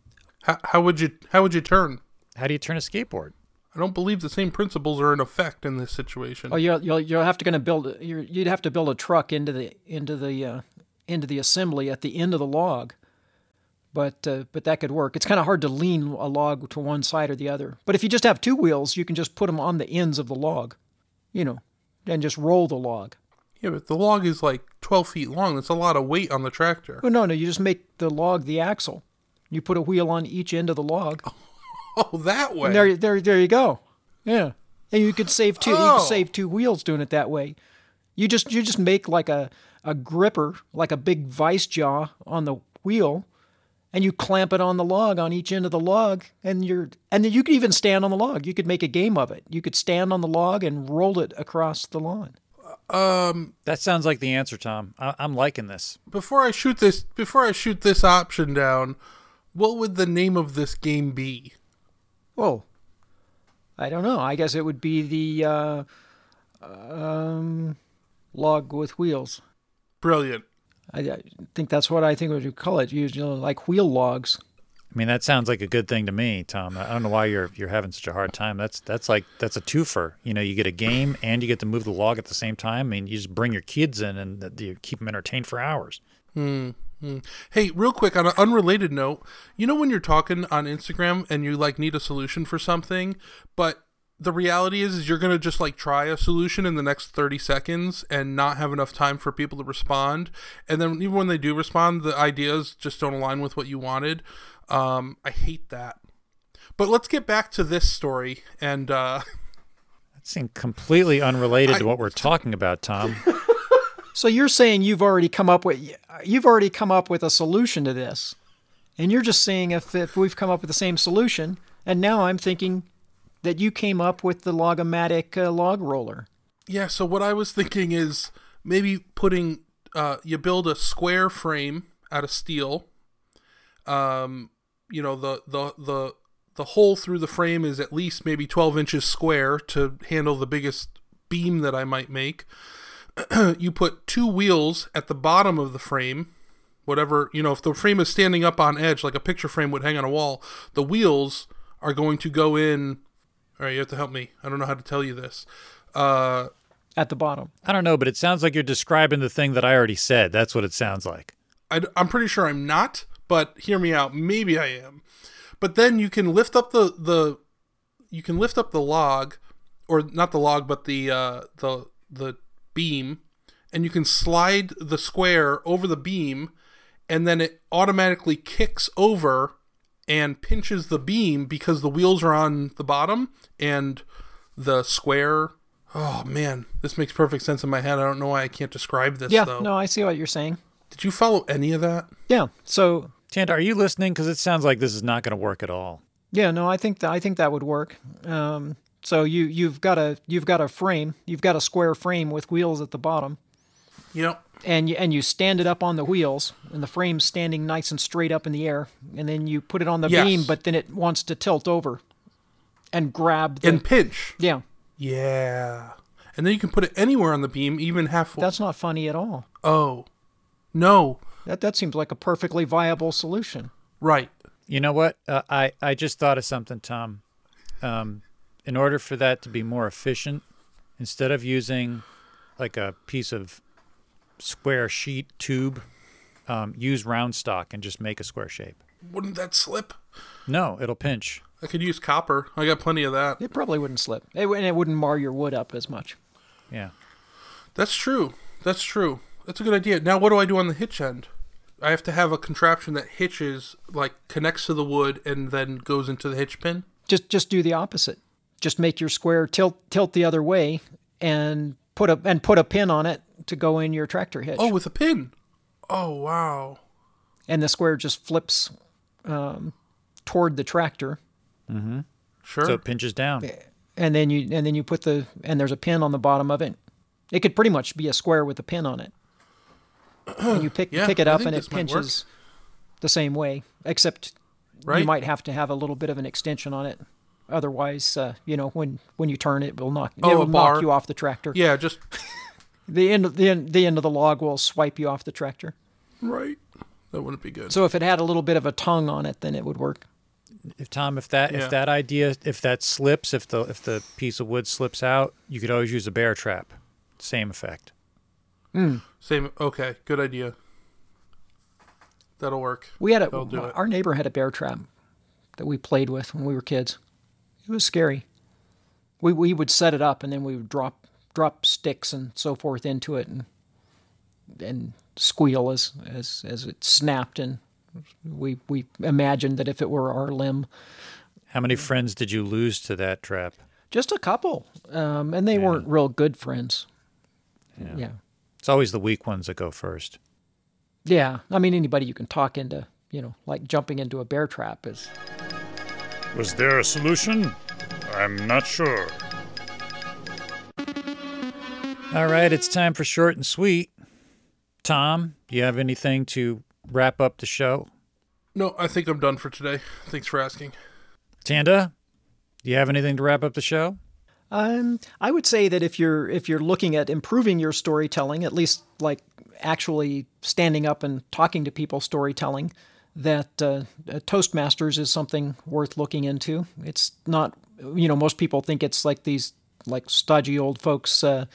How, how would you how would you turn? How do you turn a skateboard? I don't believe the same principles are in effect in this situation. Oh, you'll you'll you'll have to going to build. You're, you'd have to build a truck into the into the uh, into the assembly at the end of the log. But uh, but that could work. It's kind of hard to lean a log to one side or the other. But if you just have two wheels, you can just put them on the ends of the log, you know, and just roll the log. Yeah, but the log is like 12 feet long. That's a lot of weight on the tractor. Oh no, no, you just make the log the axle. You put a wheel on each end of the log. Oh, (laughs) that way. And there, there, there you go. Yeah, and you could save two. You Oh. could save two wheels doing it that way. You just, you just make like a a gripper, like a big vice jaw on the wheel, and you clamp it on the log on each end of the log, and you're, and then you could even stand on the log. You could make a game of it. You could stand on the log and roll it across the lawn. um, That sounds like the answer, Tom. I- I'm liking this. before I shoot this, before I shoot this option down, what would the name of this game be? Oh, I don't know. I guess it would be the uh, um, log with wheels. Brilliant. I, I think that's what I think we would call it. You know, like wheel logs. I mean, that sounds like a good thing to me, Tom. I don't know why you're you're having such a hard time. That's that's like that's a twofer. You know, you get a game and you get to move the log at the same time. I mean, you just bring your kids in and you keep them entertained for hours. Hey, real quick on an unrelated note, you know when you're talking on Instagram and you like need a solution for something, but the reality is is you're going to just like try a solution in the next 30 seconds and not have enough time for people to respond. And then even when they do respond, the ideas just don't align with what you wanted. Um, I hate that. But let's get back to this story and uh That seemed completely unrelated to what we're talking about, Tom. (laughs) So you're saying you've already come up with you've already come up with a solution to this, and you're just seeing if if we've come up with the same solution, and now I'm thinking that you came up with the logomatic uh, log roller. Yeah, so what I was thinking is maybe putting uh you build a square frame out of steel. Um you know the the the the hole through the frame is at least maybe 12 inches square to handle the biggest beam that I might make. (clears throat) you put two wheels at the bottom of the frame. Whatever, you know, if the frame is standing up on edge like a picture frame would hang on a wall, the wheels are going to go in All right, you have to help me. I don't know how to tell you this. Uh, At the bottom. I don't know, but it sounds like you're describing the thing that I already said. That's what it sounds like. I, am pretty sure I'm not, but hear me out. Maybe I am. But then you can lift up the the you can lift up the log, or not the log, but the uh, the the beam, and you can slide the square over the beam, and then it automatically kicks over and pinches the beam because the wheels are on the bottom and the square. Oh man, this makes perfect sense in my head. I don't know why I can't describe this Yeah, though. no, I see what you're saying. Did you follow any of that? Yeah. So Tanda, are you listening? Because it sounds like this is not going to work at all. Yeah, no, I think that I think that would work. Um, so you you've got a you've got a frame, you've got a square frame with wheels at the bottom, Yep. and you and you stand it up on the wheels, and the frame's standing nice and straight up in the air, and then you put it on the Yes. beam, but then it wants to tilt over, and grab the And pinch. yeah. Yeah. And then you can put it anywhere on the beam, even halfway. That's not funny at all. oh. No. That that seems like a perfectly viable solution. Right. You know what? Uh, I I just thought of something, Tom. Um, in order for that to be more efficient, instead of using like a piece of square sheet tube, um, use round stock and just make a square shape. Wouldn't that slip? No, it'll pinch. I could use copper. I got plenty of that. It probably wouldn't slip, it, and it wouldn't mar your wood up as much. Yeah. That's true. That's true. That's a good idea. Now, what do I do on the hitch end? I have to have a contraption that hitches, like connects to the wood and then goes into the hitch pin. just just do the opposite. Just make your square tilt tilt the other way and put a and put a pin on it to go in your tractor hitch. Oh, with a pin. Oh, wow. And the square just flips um, toward the tractor, Mm-hmm. Sure. So it pinches down. and then you and then you put the and there's a pin on the bottom of it. It could pretty much be a square with a pin on it. And you pick Yeah, pick it up and it this might work. pinches the same way, except right? you might have to have a little bit of an extension on it. Otherwise, uh, you know, when when you turn it, will knock Oh, it'll knock you off the tractor. Yeah, just. (laughs) The end of the end, the end of the log will swipe you off the tractor. right. That wouldn't be good. So if it had a little bit of a tongue on it, then it would work. If Tom, if that Yeah. if that idea if that slips, if the if the piece of wood slips out, you could always use a bear trap. Same effect. Same. Okay, good idea. That'll work. We had a That'll do it. our neighbor had a bear trap that we played with when we were kids. It was scary. We we would set it up and then we would drop drop sticks and so forth into it and and squeal as as as it snapped and we we imagined that if it were our limb How many friends did you lose to that trap? just a couple um, and they weren't real good friends yeah. It's always the weak ones that go first. Yeah, I mean anybody you can talk into, you know, like jumping into a bear trap is. Was there a solution? I'm not sure. All right, it's time for short and sweet. Tom, do you have anything to wrap up the show? No, I think I'm done for today. Thanks for asking. Tanda, do you have anything to wrap up the show? Um, I would say that if you're if you're looking at improving your storytelling, at least like actually standing up and talking to people storytelling, that uh, uh, Toastmasters is something worth looking into. It's not, you know, most people think it's like these like stodgy old folks, uh,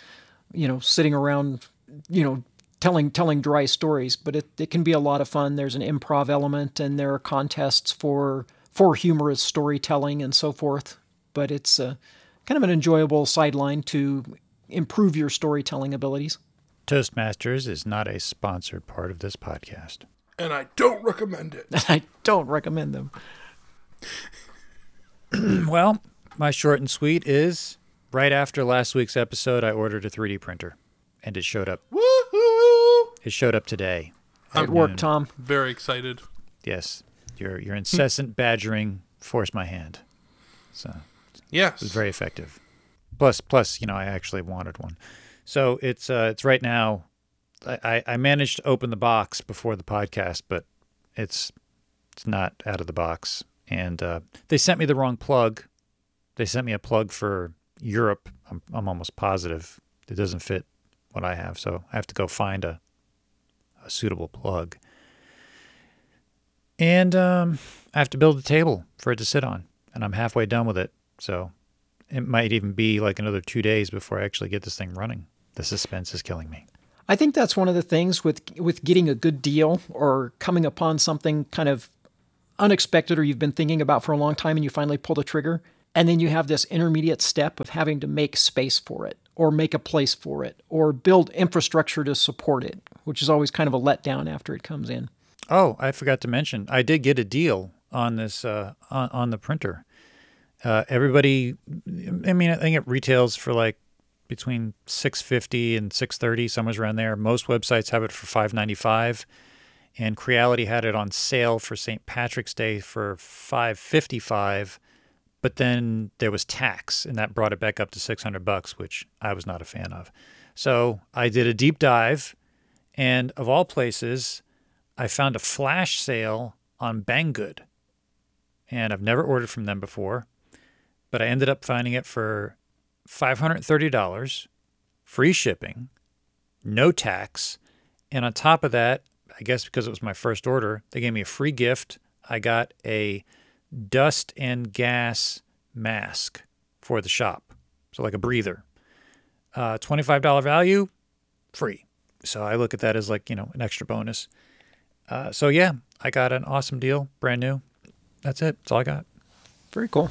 you know, sitting around, you know, telling telling dry stories, but it, it can be a lot of fun. There's an improv element, and there are contests for for humorous storytelling and so forth. But it's uh, kind of an enjoyable sideline to improve your storytelling abilities. Toastmasters is not a sponsored part of this podcast. And I don't recommend it. (laughs) I don't recommend them. (clears throat) Well, my short and sweet is right after last week's episode, I ordered a 3D printer, and it showed up. Woohoo! It showed up today. Good work, Tom. Very excited. Yes, your your incessant (laughs) badgering forced my hand, so Yes. it was very effective. Plus, plus, you know, I actually wanted one. So it's uh, it's right now. I, I managed to open the box before the podcast, but it's it's not out of the box. And uh, they sent me the wrong plug. They sent me a plug for Europe. I'm I'm almost positive it doesn't fit what I have, so I have to go find a a suitable plug. And um, I have to build a table for it to sit on, and I'm halfway done with it. So it might even be like another two days before I actually get this thing running. The suspense is killing me. I think that's one of the things with with getting a good deal or coming upon something kind of unexpected or you've been thinking about for a long time and you finally pull the trigger and then you have this intermediate step of having to make space for it or make a place for it or build infrastructure to support it, which is always kind of a letdown after it comes in. Oh, I forgot to mention, I did get a deal on this uh, on, on the printer. Uh, everybody, I mean, I think it retails for like between 650 and 630 somewhere around there. Most websites have it for 595 and creality had it on sale for st patrick's day for 555 but then there was tax and that brought it back up to 600 bucks which i was not a fan of. So i did a deep dive and of all places i found a flash sale on banggood and i've never ordered from them before but i ended up finding it for $530, free shipping, no tax. And on top of that, I guess because it was my first order, they gave me a free gift. I got a dust and gas mask for the shop. So, like a breather. Uh, $25 value, free. So, I look at that as like, you know, an extra bonus. Uh, so, yeah, I got an awesome deal, brand new. That's it. That's all I got. Very cool.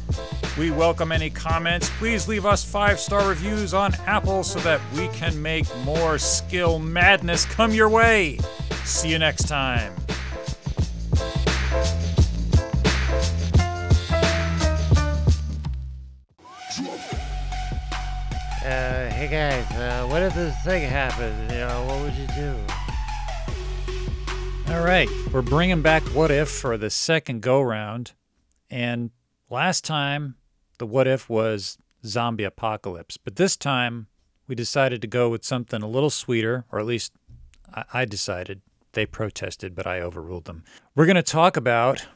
We welcome any comments. Please leave us five star reviews on Apple so that we can make more skill madness come your way. See you next time. Uh, hey guys, uh, what if this thing happened? You know, what would you do? All right, we're bringing back What If for the second go round. And last time, the What If was zombie apocalypse. But this time, we decided to go with something a little sweeter, or at least I, decided. They protested, but I overruled them. We're going to talk about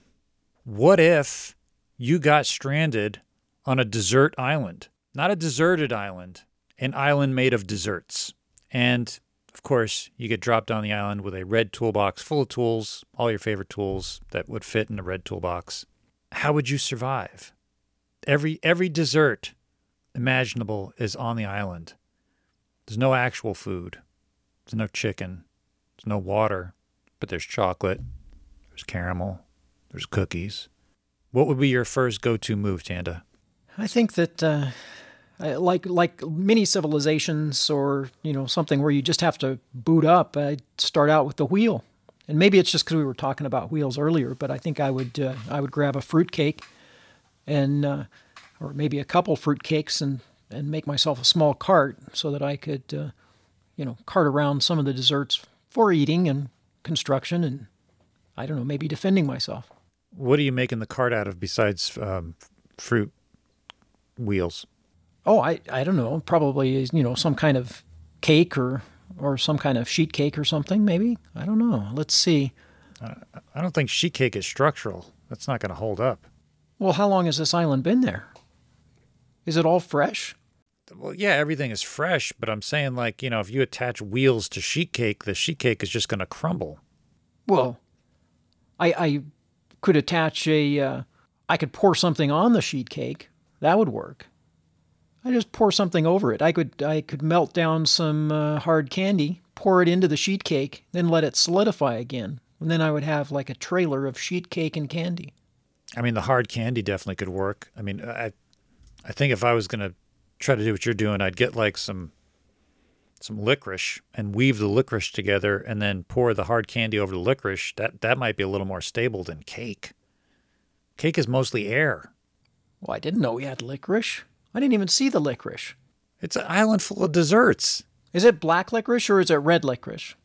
what if you got stranded on a desert island? Not a deserted island, an island made of desserts. And of course, you get dropped on the island with a red toolbox full of tools, all your favorite tools that would fit in a red toolbox. How would you survive? Every every dessert imaginable is on the island. There's no actual food. There's no chicken. There's no water, but there's chocolate. There's caramel. There's cookies. What would be your first go-to move, Tanda? I think that uh, like like many civilizations or you know something where you just have to boot up. I'd start out with the wheel, and maybe it's just because we were talking about wheels earlier. But I think I would uh, I would grab a fruit cake, and uh, or maybe a couple fruit cakes and and make myself a small cart so that I could uh, you know cart around some of the desserts for eating and construction and I don't know maybe defending myself. What are you making the cart out of besides um, fruit wheels? Oh, I, I don't know. Probably you know some kind of cake or or some kind of sheet cake or something. Maybe I don't know. Let's see. I don't think sheet cake is structural. That's not going to hold up. Well, how long has this island been there? Is it all fresh? Well, yeah, everything is fresh, but I'm saying like, you know, if you attach wheels to sheet cake, the sheet cake is just going to crumble. Well, I I could attach a. Uh, I could pour something on the sheet cake. That would work. I just pour something over it. I could I could melt down some uh, hard candy, pour it into the sheet cake, then let it solidify again, and then I would have like a trailer of sheet cake and candy. I mean, the hard candy definitely could work. I mean, I I think if I was going to try to do what you're doing, I'd get like some some licorice and weave the licorice together and then pour the hard candy over the licorice. That that might be a little more stable than cake. Cake is mostly air. Well, I didn't know we had licorice. I didn't even see the licorice. It's an island full of desserts. Is it black licorice or is it red licorice?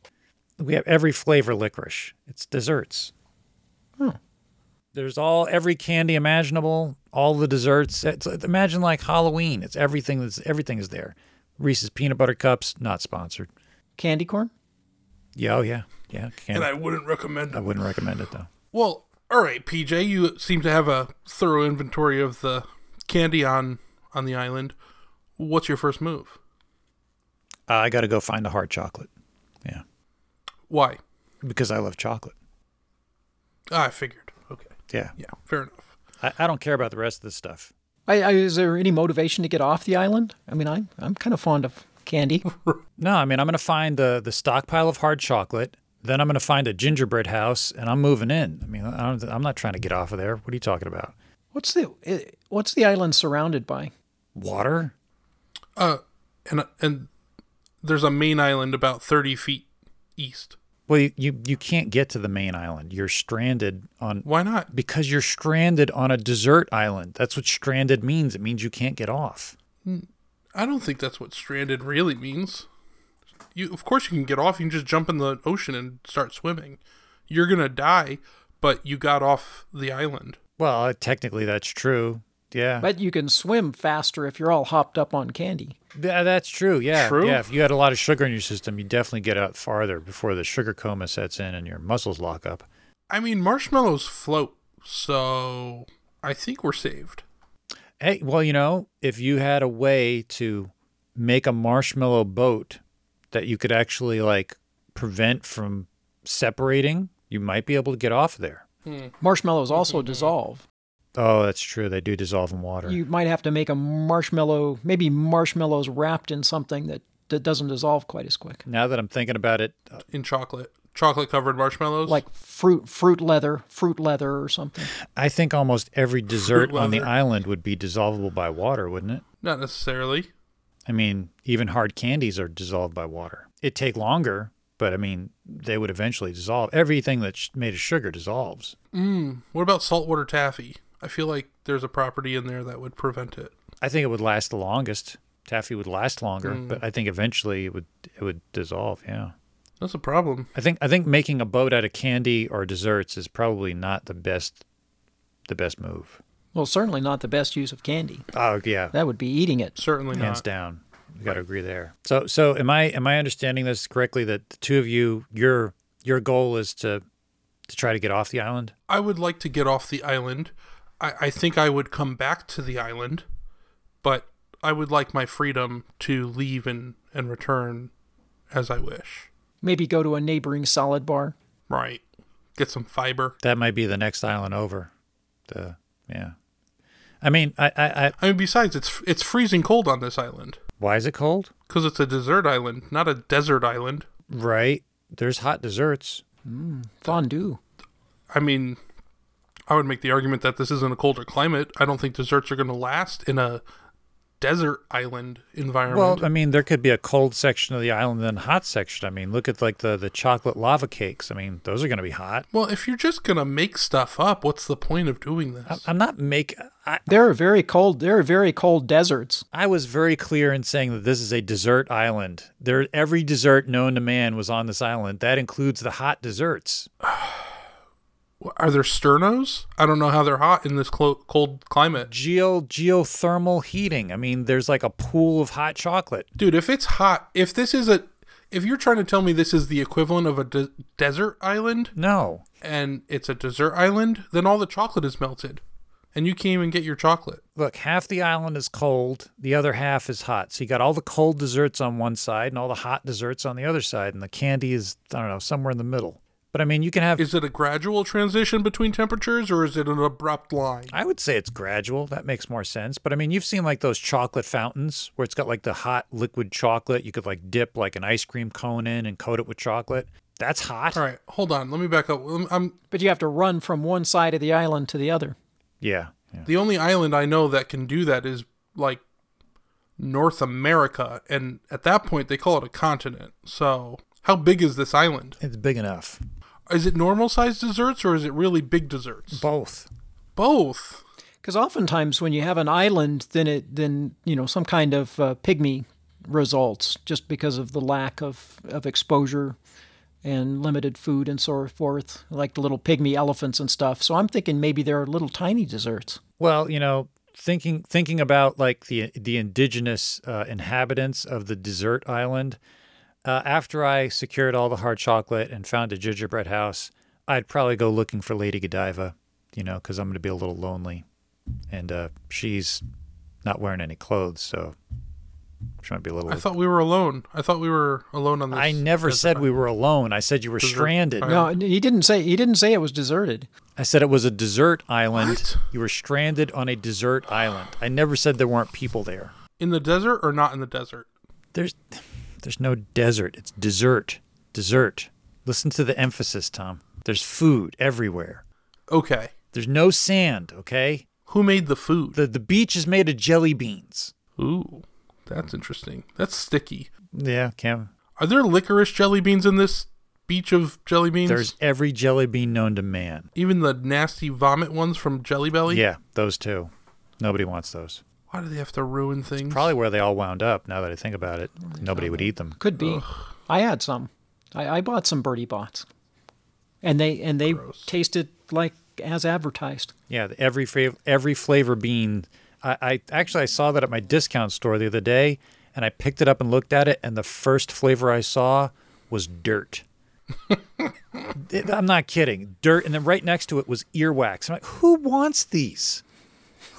We have every flavor licorice. It's desserts. Hmm. There's all every candy imaginable, all the desserts. It's, imagine like Halloween. It's everything that's everything is there. Reese's peanut butter cups, not sponsored. Candy corn? Yeah, oh yeah, yeah. And I wouldn't recommend it. I wouldn't recommend it though. Well, all right, PJ, you seem to have a thorough inventory of the candy on on the island. What's your first move? Uh, I got to go find a hard chocolate. Yeah, Why? because I love chocolate. I figured. Okay. Yeah, Yeah, fair enough. I, I don't care about the rest of this stuff. I, I, is there any motivation to get off the island? I mean, I'm I'm kind of fond of candy. (laughs) No, I mean I'm gonna find the the stockpile of hard chocolate. Then I'm gonna find a gingerbread house, and I'm moving in. I mean, I don't, I'm not trying to get off of there. What are you talking about? What's the eh, What's the island surrounded by? Water? Uh, and and there's a main island about thirty feet east. Well, you, you you can't get to the main island. You're stranded on Why not? because you're stranded on a desert island. That's what stranded means. It means you can't get off. I don't think that's what stranded really means. You, of course, you can get off. You can just jump in the ocean and start swimming. You're gonna die, but you got off the island. Well, technically that's true. Yeah, But you can swim faster if you're all hopped up on candy. Yeah, that's true. Yeah, True? yeah. If you had a lot of sugar in your system, you definitely get out farther before the sugar coma sets in and your muscles lock up. I mean, marshmallows float, so I think we're saved. Hey, well, you know, if you had a way to make a marshmallow boat that you could actually like prevent from separating, you might be able to get off there. Hmm. Marshmallows also (laughs) dissolve. Oh, that's true. They do dissolve in water. You might have to make a marshmallow, maybe marshmallows wrapped in something that, that doesn't dissolve quite as quick. now that I'm thinking about it, uh, in chocolate, chocolate covered marshmallows. Like fruit fruit leather, fruit leather or something. I think almost every dessert on the island would be dissolvable by water, wouldn't it? not necessarily. I mean, even hard candies are dissolved by water. It'd take longer, but I mean, they would eventually dissolve. Everything that's made of sugar dissolves. What about saltwater taffy? I feel like there's a property in there that would prevent it. I think it would last the longest. Taffy would last longer, mm. but I think eventually it would it would dissolve. Yeah, That's a problem. I think I think making a boat out of candy or desserts is probably not the best the best move. Well, certainly not the best use of candy. Oh yeah, That would be eating it. Certainly not. hands not. down. We got to agree there. So so am I am I understanding this correctly? That the two of you your your goal is to to try to get off the island. I would like to get off the island. I, I think I would come back to the island, but I would like my freedom to leave and, and return as I wish. Maybe go to a neighboring salad bar. Right. Get some fiber. That might be the next island over. The yeah. I mean, I, I, I I mean, besides, it's it's freezing cold on this island why is it cold? because it's a desert island, not a desert island. Right. There's hot desserts. Hmm. Fondue. I mean, I would make the argument that this isn't a colder climate. I don't think desserts are going to last in a desert island environment. Well, I mean, there could be a cold section of the island and then a hot section. I mean, look at like the the chocolate lava cakes. I mean, those are going to be hot. Well, if you're just gonna make stuff up, what's the point of doing this? I'm not make. I, There are very cold. There are very cold deserts. I was very clear in saying that this is a desert island. There, every dessert known to man was on this island. That includes the hot desserts. (sighs) (sighs) (sighs) Are there sternos? I don't know how they're hot in this clo- cold climate, Geo geothermal heating. I mean, there's like a pool of hot chocolate. dude. If it's hot, if this is a, if you're trying to tell me this is the equivalent of a de- desert island No, and it's a desert island, then all the chocolate is melted, and you can't even get your chocolate. look, half the island is cold, the other half is hot. So you got all the cold desserts on one side and all the hot desserts on the other side, and the candy is I don't know somewhere in the middle. But I mean, you can have. Is it a gradual transition between temperatures, or is it an abrupt line? I would say it's gradual. That makes more sense. But I mean, you've seen like those chocolate fountains where it's got like the hot liquid chocolate. You could like dip like an ice cream cone in and coat it with chocolate. That's hot. All right, hold on. Let me back up. I'm- I'm But you have to run from one side of the island to the other. Yeah. yeah. The only island I know that can do that is like North America, and at that point they call it a continent. So, how big is this island? It's big enough. Is it normal sized desserts or is it really big desserts? Both. Both. Because oftentimes when you have an island, then it then you know some kind of uh, pygmy results just because of the lack of of exposure and limited food and so forth, like the little pygmy elephants and stuff. So I'm thinking maybe they're little tiny desserts. Well, you know, thinking thinking about like the the indigenous uh, inhabitants of the desert island. Uh, after I secured all the hard chocolate and found a gingerbread house, I'd probably go looking for Lady Godiva, you know, because I'm going to be a little lonely, and uh, she's not wearing any clothes, so she might be a little. I thought we were alone. I thought we were alone on this. I never desert said we were alone. I said you were Desert stranded. island. No, he didn't say he didn't say it was deserted. I said it was a desert island. What? You were stranded on a desert island. I never said there weren't people there. in the desert or not in the desert. There's there's no desert. It's dessert. Dessert. Listen to the emphasis, Tom. There's food everywhere. Okay. There's no sand, okay? Who made the food? The the beach is made of jelly beans. Ooh, that's interesting. That's sticky. Yeah, Cam. Are there licorice jelly beans in this beach of jelly beans? There's every jelly bean known to man. even the nasty vomit ones from Jelly Belly. Yeah, those too. Nobody wants those. Why do they have to ruin things? Probably where they all wound up. Now that I think about it, nobody would eat them. Could be. I had some. I, I bought some Bertie Bott's, and they and they tasted like as advertised. Yeah, every fav- every flavor bean. I, I actually I saw that at my discount store the other day, and I picked it up and looked at it, and the first flavor I saw was dirt. (laughs) It- I'm not kidding, dirt, and then right next to it was earwax. I'm like, who wants these?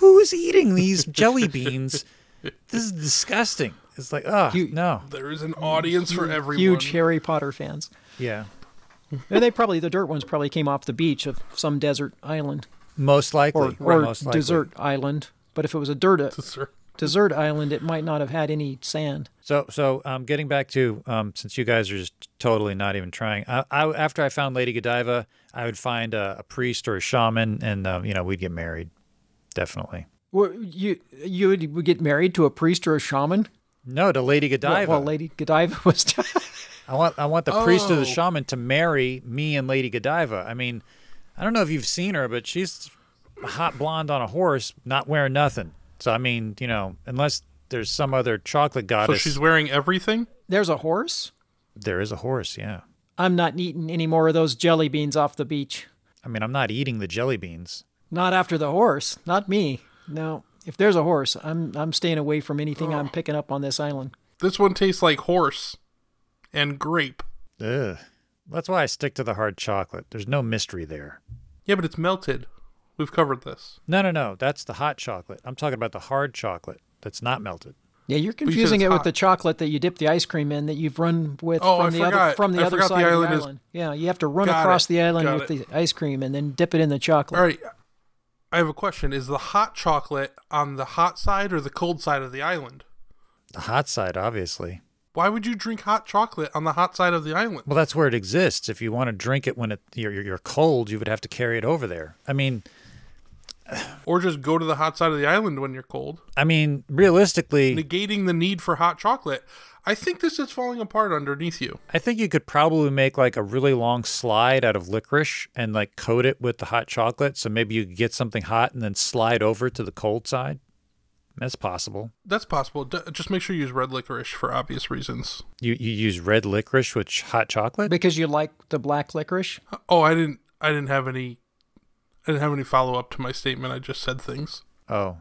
Who's eating these jelly beans? This is disgusting. It's like, oh You- no, There is an audience for everyone. Huge Harry Potter fans. yeah, And they probably the dirt ones probably came off the beach of some desert island most likely, or, or most likely. desert island. But if it was a dirt Sir. desert island, it might not have had any sand. So, so um, getting back to um, since you guys are just totally not even trying. I, I, after I found Lady Godiva, I would find a, a priest or a shaman, and um, you know we'd get married. Definitely. Well, you you would would get married to a priest or a shaman? No, to Lady Godiva. well, Lady Godiva (laughs) was. I want I want the priest or the Oh. shaman to marry me and Lady Godiva. I mean, I don't know if you've seen her, but she's a hot blonde on a horse, not wearing nothing. So I mean, you know, unless there's some other chocolate goddess. So goddess, she's wearing everything? There's a horse. there is a horse. Yeah. I'm not eating any more of those jelly beans off the beach. I mean, I'm not eating the jelly beans. Not after the horse. Not me. No. If there's a horse, I'm I'm staying away from anything I'm picking up on this island. This one tastes like horse and grape. Ugh. That's why I stick to the hard chocolate. There's no mystery there. Yeah, but it's melted. We've covered this. No, no, no. That's the hot chocolate. I'm talking about the hard chocolate that's not melted. Yeah, you're confusing it's it with hot. the chocolate that you dip the ice cream in that you've run with Oh, from I the other from the I other side the of the island is- Yeah, you have to run Got across it. the island Got with it. the ice cream and then dip it in the chocolate. All right. I have a question. Is the hot chocolate on the hot side or the cold side of the island? The hot side, obviously. Why would you drink hot chocolate on the hot side of the island? Well, that's where it exists. If you want to drink it when it, you're, you're you're cold, you would have to carry it over there. I mean, Or just go to the hot side of the island when you're cold, I mean, realistically, negating the need for hot chocolate. I think this is falling apart underneath you. I think you could probably make like a really long slide out of licorice and like coat it with the hot chocolate. So maybe you could get something hot and then slide over to the cold side. That's possible. That's possible. D- just make sure you use red licorice for obvious reasons. You you use red licorice with ch- hot chocolate? Because you like the black licorice. Oh, I didn't. I didn't have any. I didn't have any follow up to my statement. I just said things. Oh,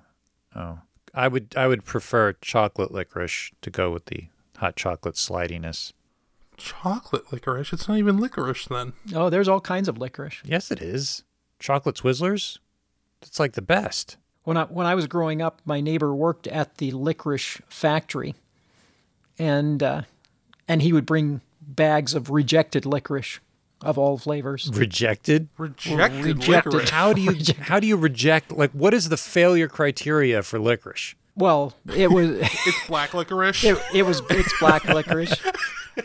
oh. I would I would prefer chocolate licorice to go with the hot chocolate slidiness. Chocolate licorice. It's not even licorice then. Oh, there's all kinds of licorice. Yes, it is. Chocolate Twizzlers. It's like the best. When I when I was growing up, my neighbor worked at the licorice factory, and uh, and he would bring bags of rejected licorice of all flavors. Rejected. Rejected, Rejected. licorice. How do you (laughs) how do you reject? Like, what is the failure criteria for licorice? Well, it was (laughs) It's black licorice. it, it was it's black licorice.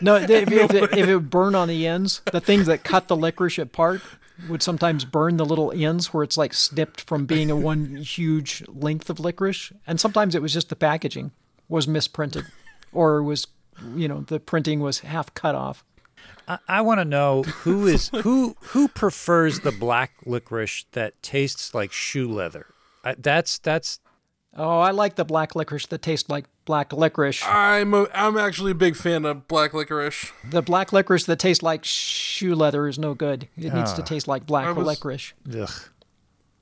No, if, if, if, it, if it would burn on the ends, the things that cut the licorice apart would sometimes burn the little ends where it's like snipped from being a one huge length of licorice, and sometimes it was just the packaging was misprinted, or was you know the printing was half cut off. I, I want to know who is who who prefers the black licorice that tastes like shoe leather. I, that's that's Oh, I like the black licorice that tastes like black licorice. I'm a, I'm actually a big fan of black licorice. The black licorice that tastes like shoe leather is no good. It needs to taste like black I was- licorice. Ugh.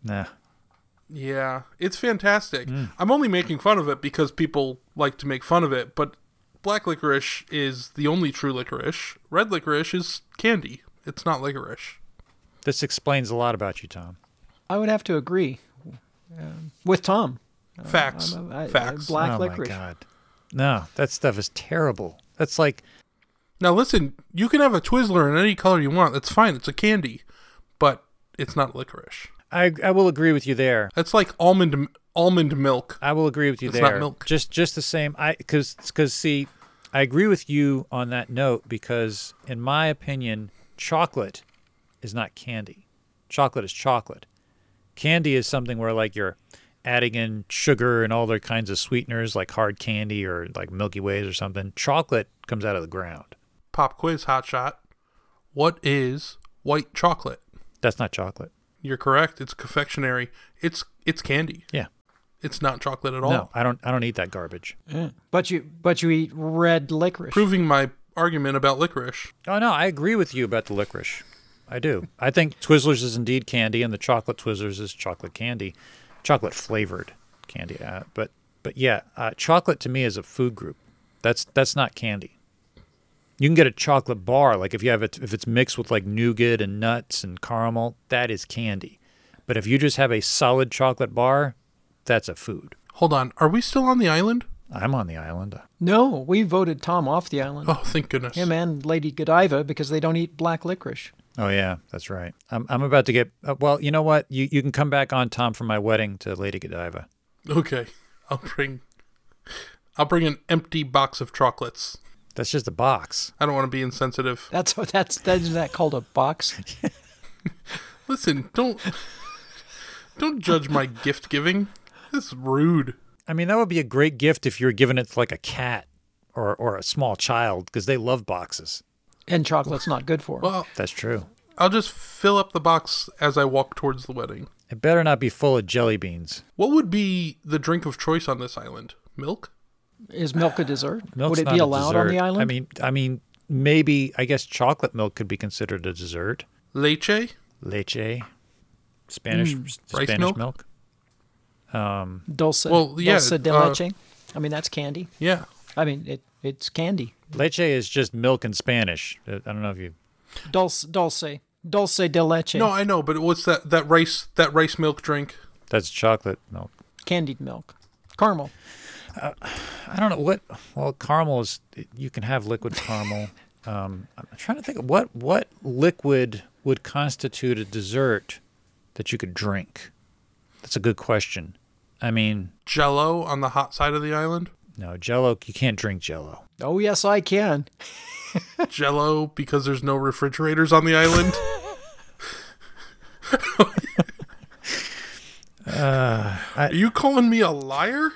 Nah. Yeah, it's fantastic. I'm only making fun of it because people like to make fun of it, but black licorice is the only true licorice. Red licorice is candy. It's not licorice. This explains a lot about you, Tom. I would have to agree um, with Tom. Uh, Facts. I'm a- I- I- Facts. black oh licorice. my god. No, that stuff is terrible. That's like Now listen, you can have a Twizzler in any color you want. That's fine. It's a candy, but it's not licorice. I I will agree with you there. That's like almond almond milk. I will agree with you It's there. not milk. Just just the same. I because because see, I agree with you on that note because in my opinion, chocolate is not candy. Chocolate is chocolate. Candy is something where like you're adding in sugar and all their kinds of sweeteners like hard candy or like Milky Ways or something. Chocolate comes out of the ground. Pop quiz hot shot. What is white chocolate? That's not chocolate. You're correct. It's confectionery. It's it's candy. Yeah. It's not chocolate at all. No, I don't I don't eat that garbage. Yeah. But you but you eat red licorice. Proving my argument about licorice. Oh no, I agree with you about the licorice. I do. I think Twizzlers is indeed candy, and the chocolate Twizzlers is chocolate candy, chocolate flavored candy. Uh, but but yeah, uh, chocolate to me is a food group. That's that's not candy. You can get a chocolate bar, like if you have it, if it's mixed with like nougat and nuts and caramel, that is candy. But if you just have a solid chocolate bar, that's a food. Hold on. Are we still on the island? I'm on the island. No, we voted Tom off the island. Oh, thank goodness. Him and Lady Godiva because they don't eat black licorice. Oh yeah, that's right. I'm I'm about to get. Uh, well, you know what? You you can come back on Tom for my wedding to Lady Godiva. Okay. I'll bring I'll bring an empty box of chocolates. That's just a box. I don't want to be insensitive. That's what (laughs) that's that is that called a box. (laughs) Listen, don't don't judge my gift giving. That's rude. I mean, that would be a great gift if you were giving it to like a cat or or a small child because they love boxes. And chocolate's not good for 'em. Well, That's true. I'll just fill up the box as I walk towards the wedding. It better not be full of jelly beans. What would be the drink of choice on this island? Milk? Is milk a dessert? Milk's Would it not be a allowed on the island? I mean, I mean, maybe I guess chocolate milk could be considered a dessert. Leche? Leche, Spanish Rice Spanish milk? milk. dulce, Well, yeah, dulce de uh, leche. I mean, that's candy. Yeah. I mean, it it's candy. Leche is just milk in Spanish. Uh, I don't know if you. Dulce, dulce, dulce de leche. No, I know, but what's that that rice that rice milk drink? That's chocolate milk. candied milk, caramel. I don't know what. Well, caramel is. You can have liquid caramel. (laughs) Um, I'm trying to think of what what liquid would constitute a dessert that you could drink. That's a good question. I mean, Jello on the hot side of the island? no Jello. You can't drink Jello. Oh yes, I can. Jello because there's no refrigerators on the island? (laughs) Are you calling me a liar?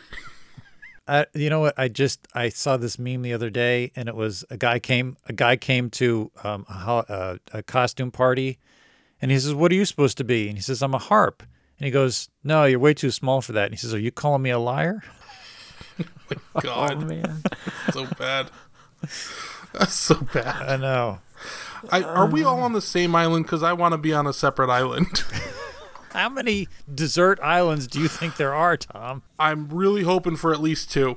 I, you know what? I just I saw this meme the other day, and it was a guy came a guy came to um, a, a, a costume party, and he says, "What are you supposed to be?" And he says, "I'm a harp." And he goes, "No, you're way too small for that." And he says, "Are you calling me a liar?" (laughs) Oh God, oh, man, so bad. That's so bad. I know. I, are we all um, on the same island? Because I want to be on a separate island. (laughs) How many desert islands do you think there are, Tom? I'm really hoping for at least two.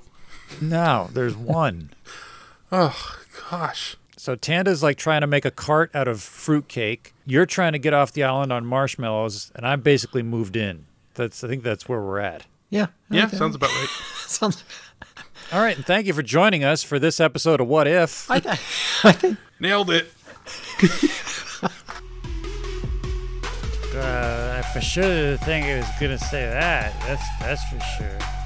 No, there's one. (laughs) Oh, gosh. So Tanda's like trying to make a cart out of fruitcake. You're trying to get off the island on marshmallows, and I've basically moved in. That's I think that's where we're at. Yeah, Yeah, okay. sounds about right. (laughs) (laughs) sounds. All right, and thank you for joining us for this episode of What If. I, th- (laughs) I think Nailed it. Uh, I for sure didn't think it was gonna say that. That's that's for sure.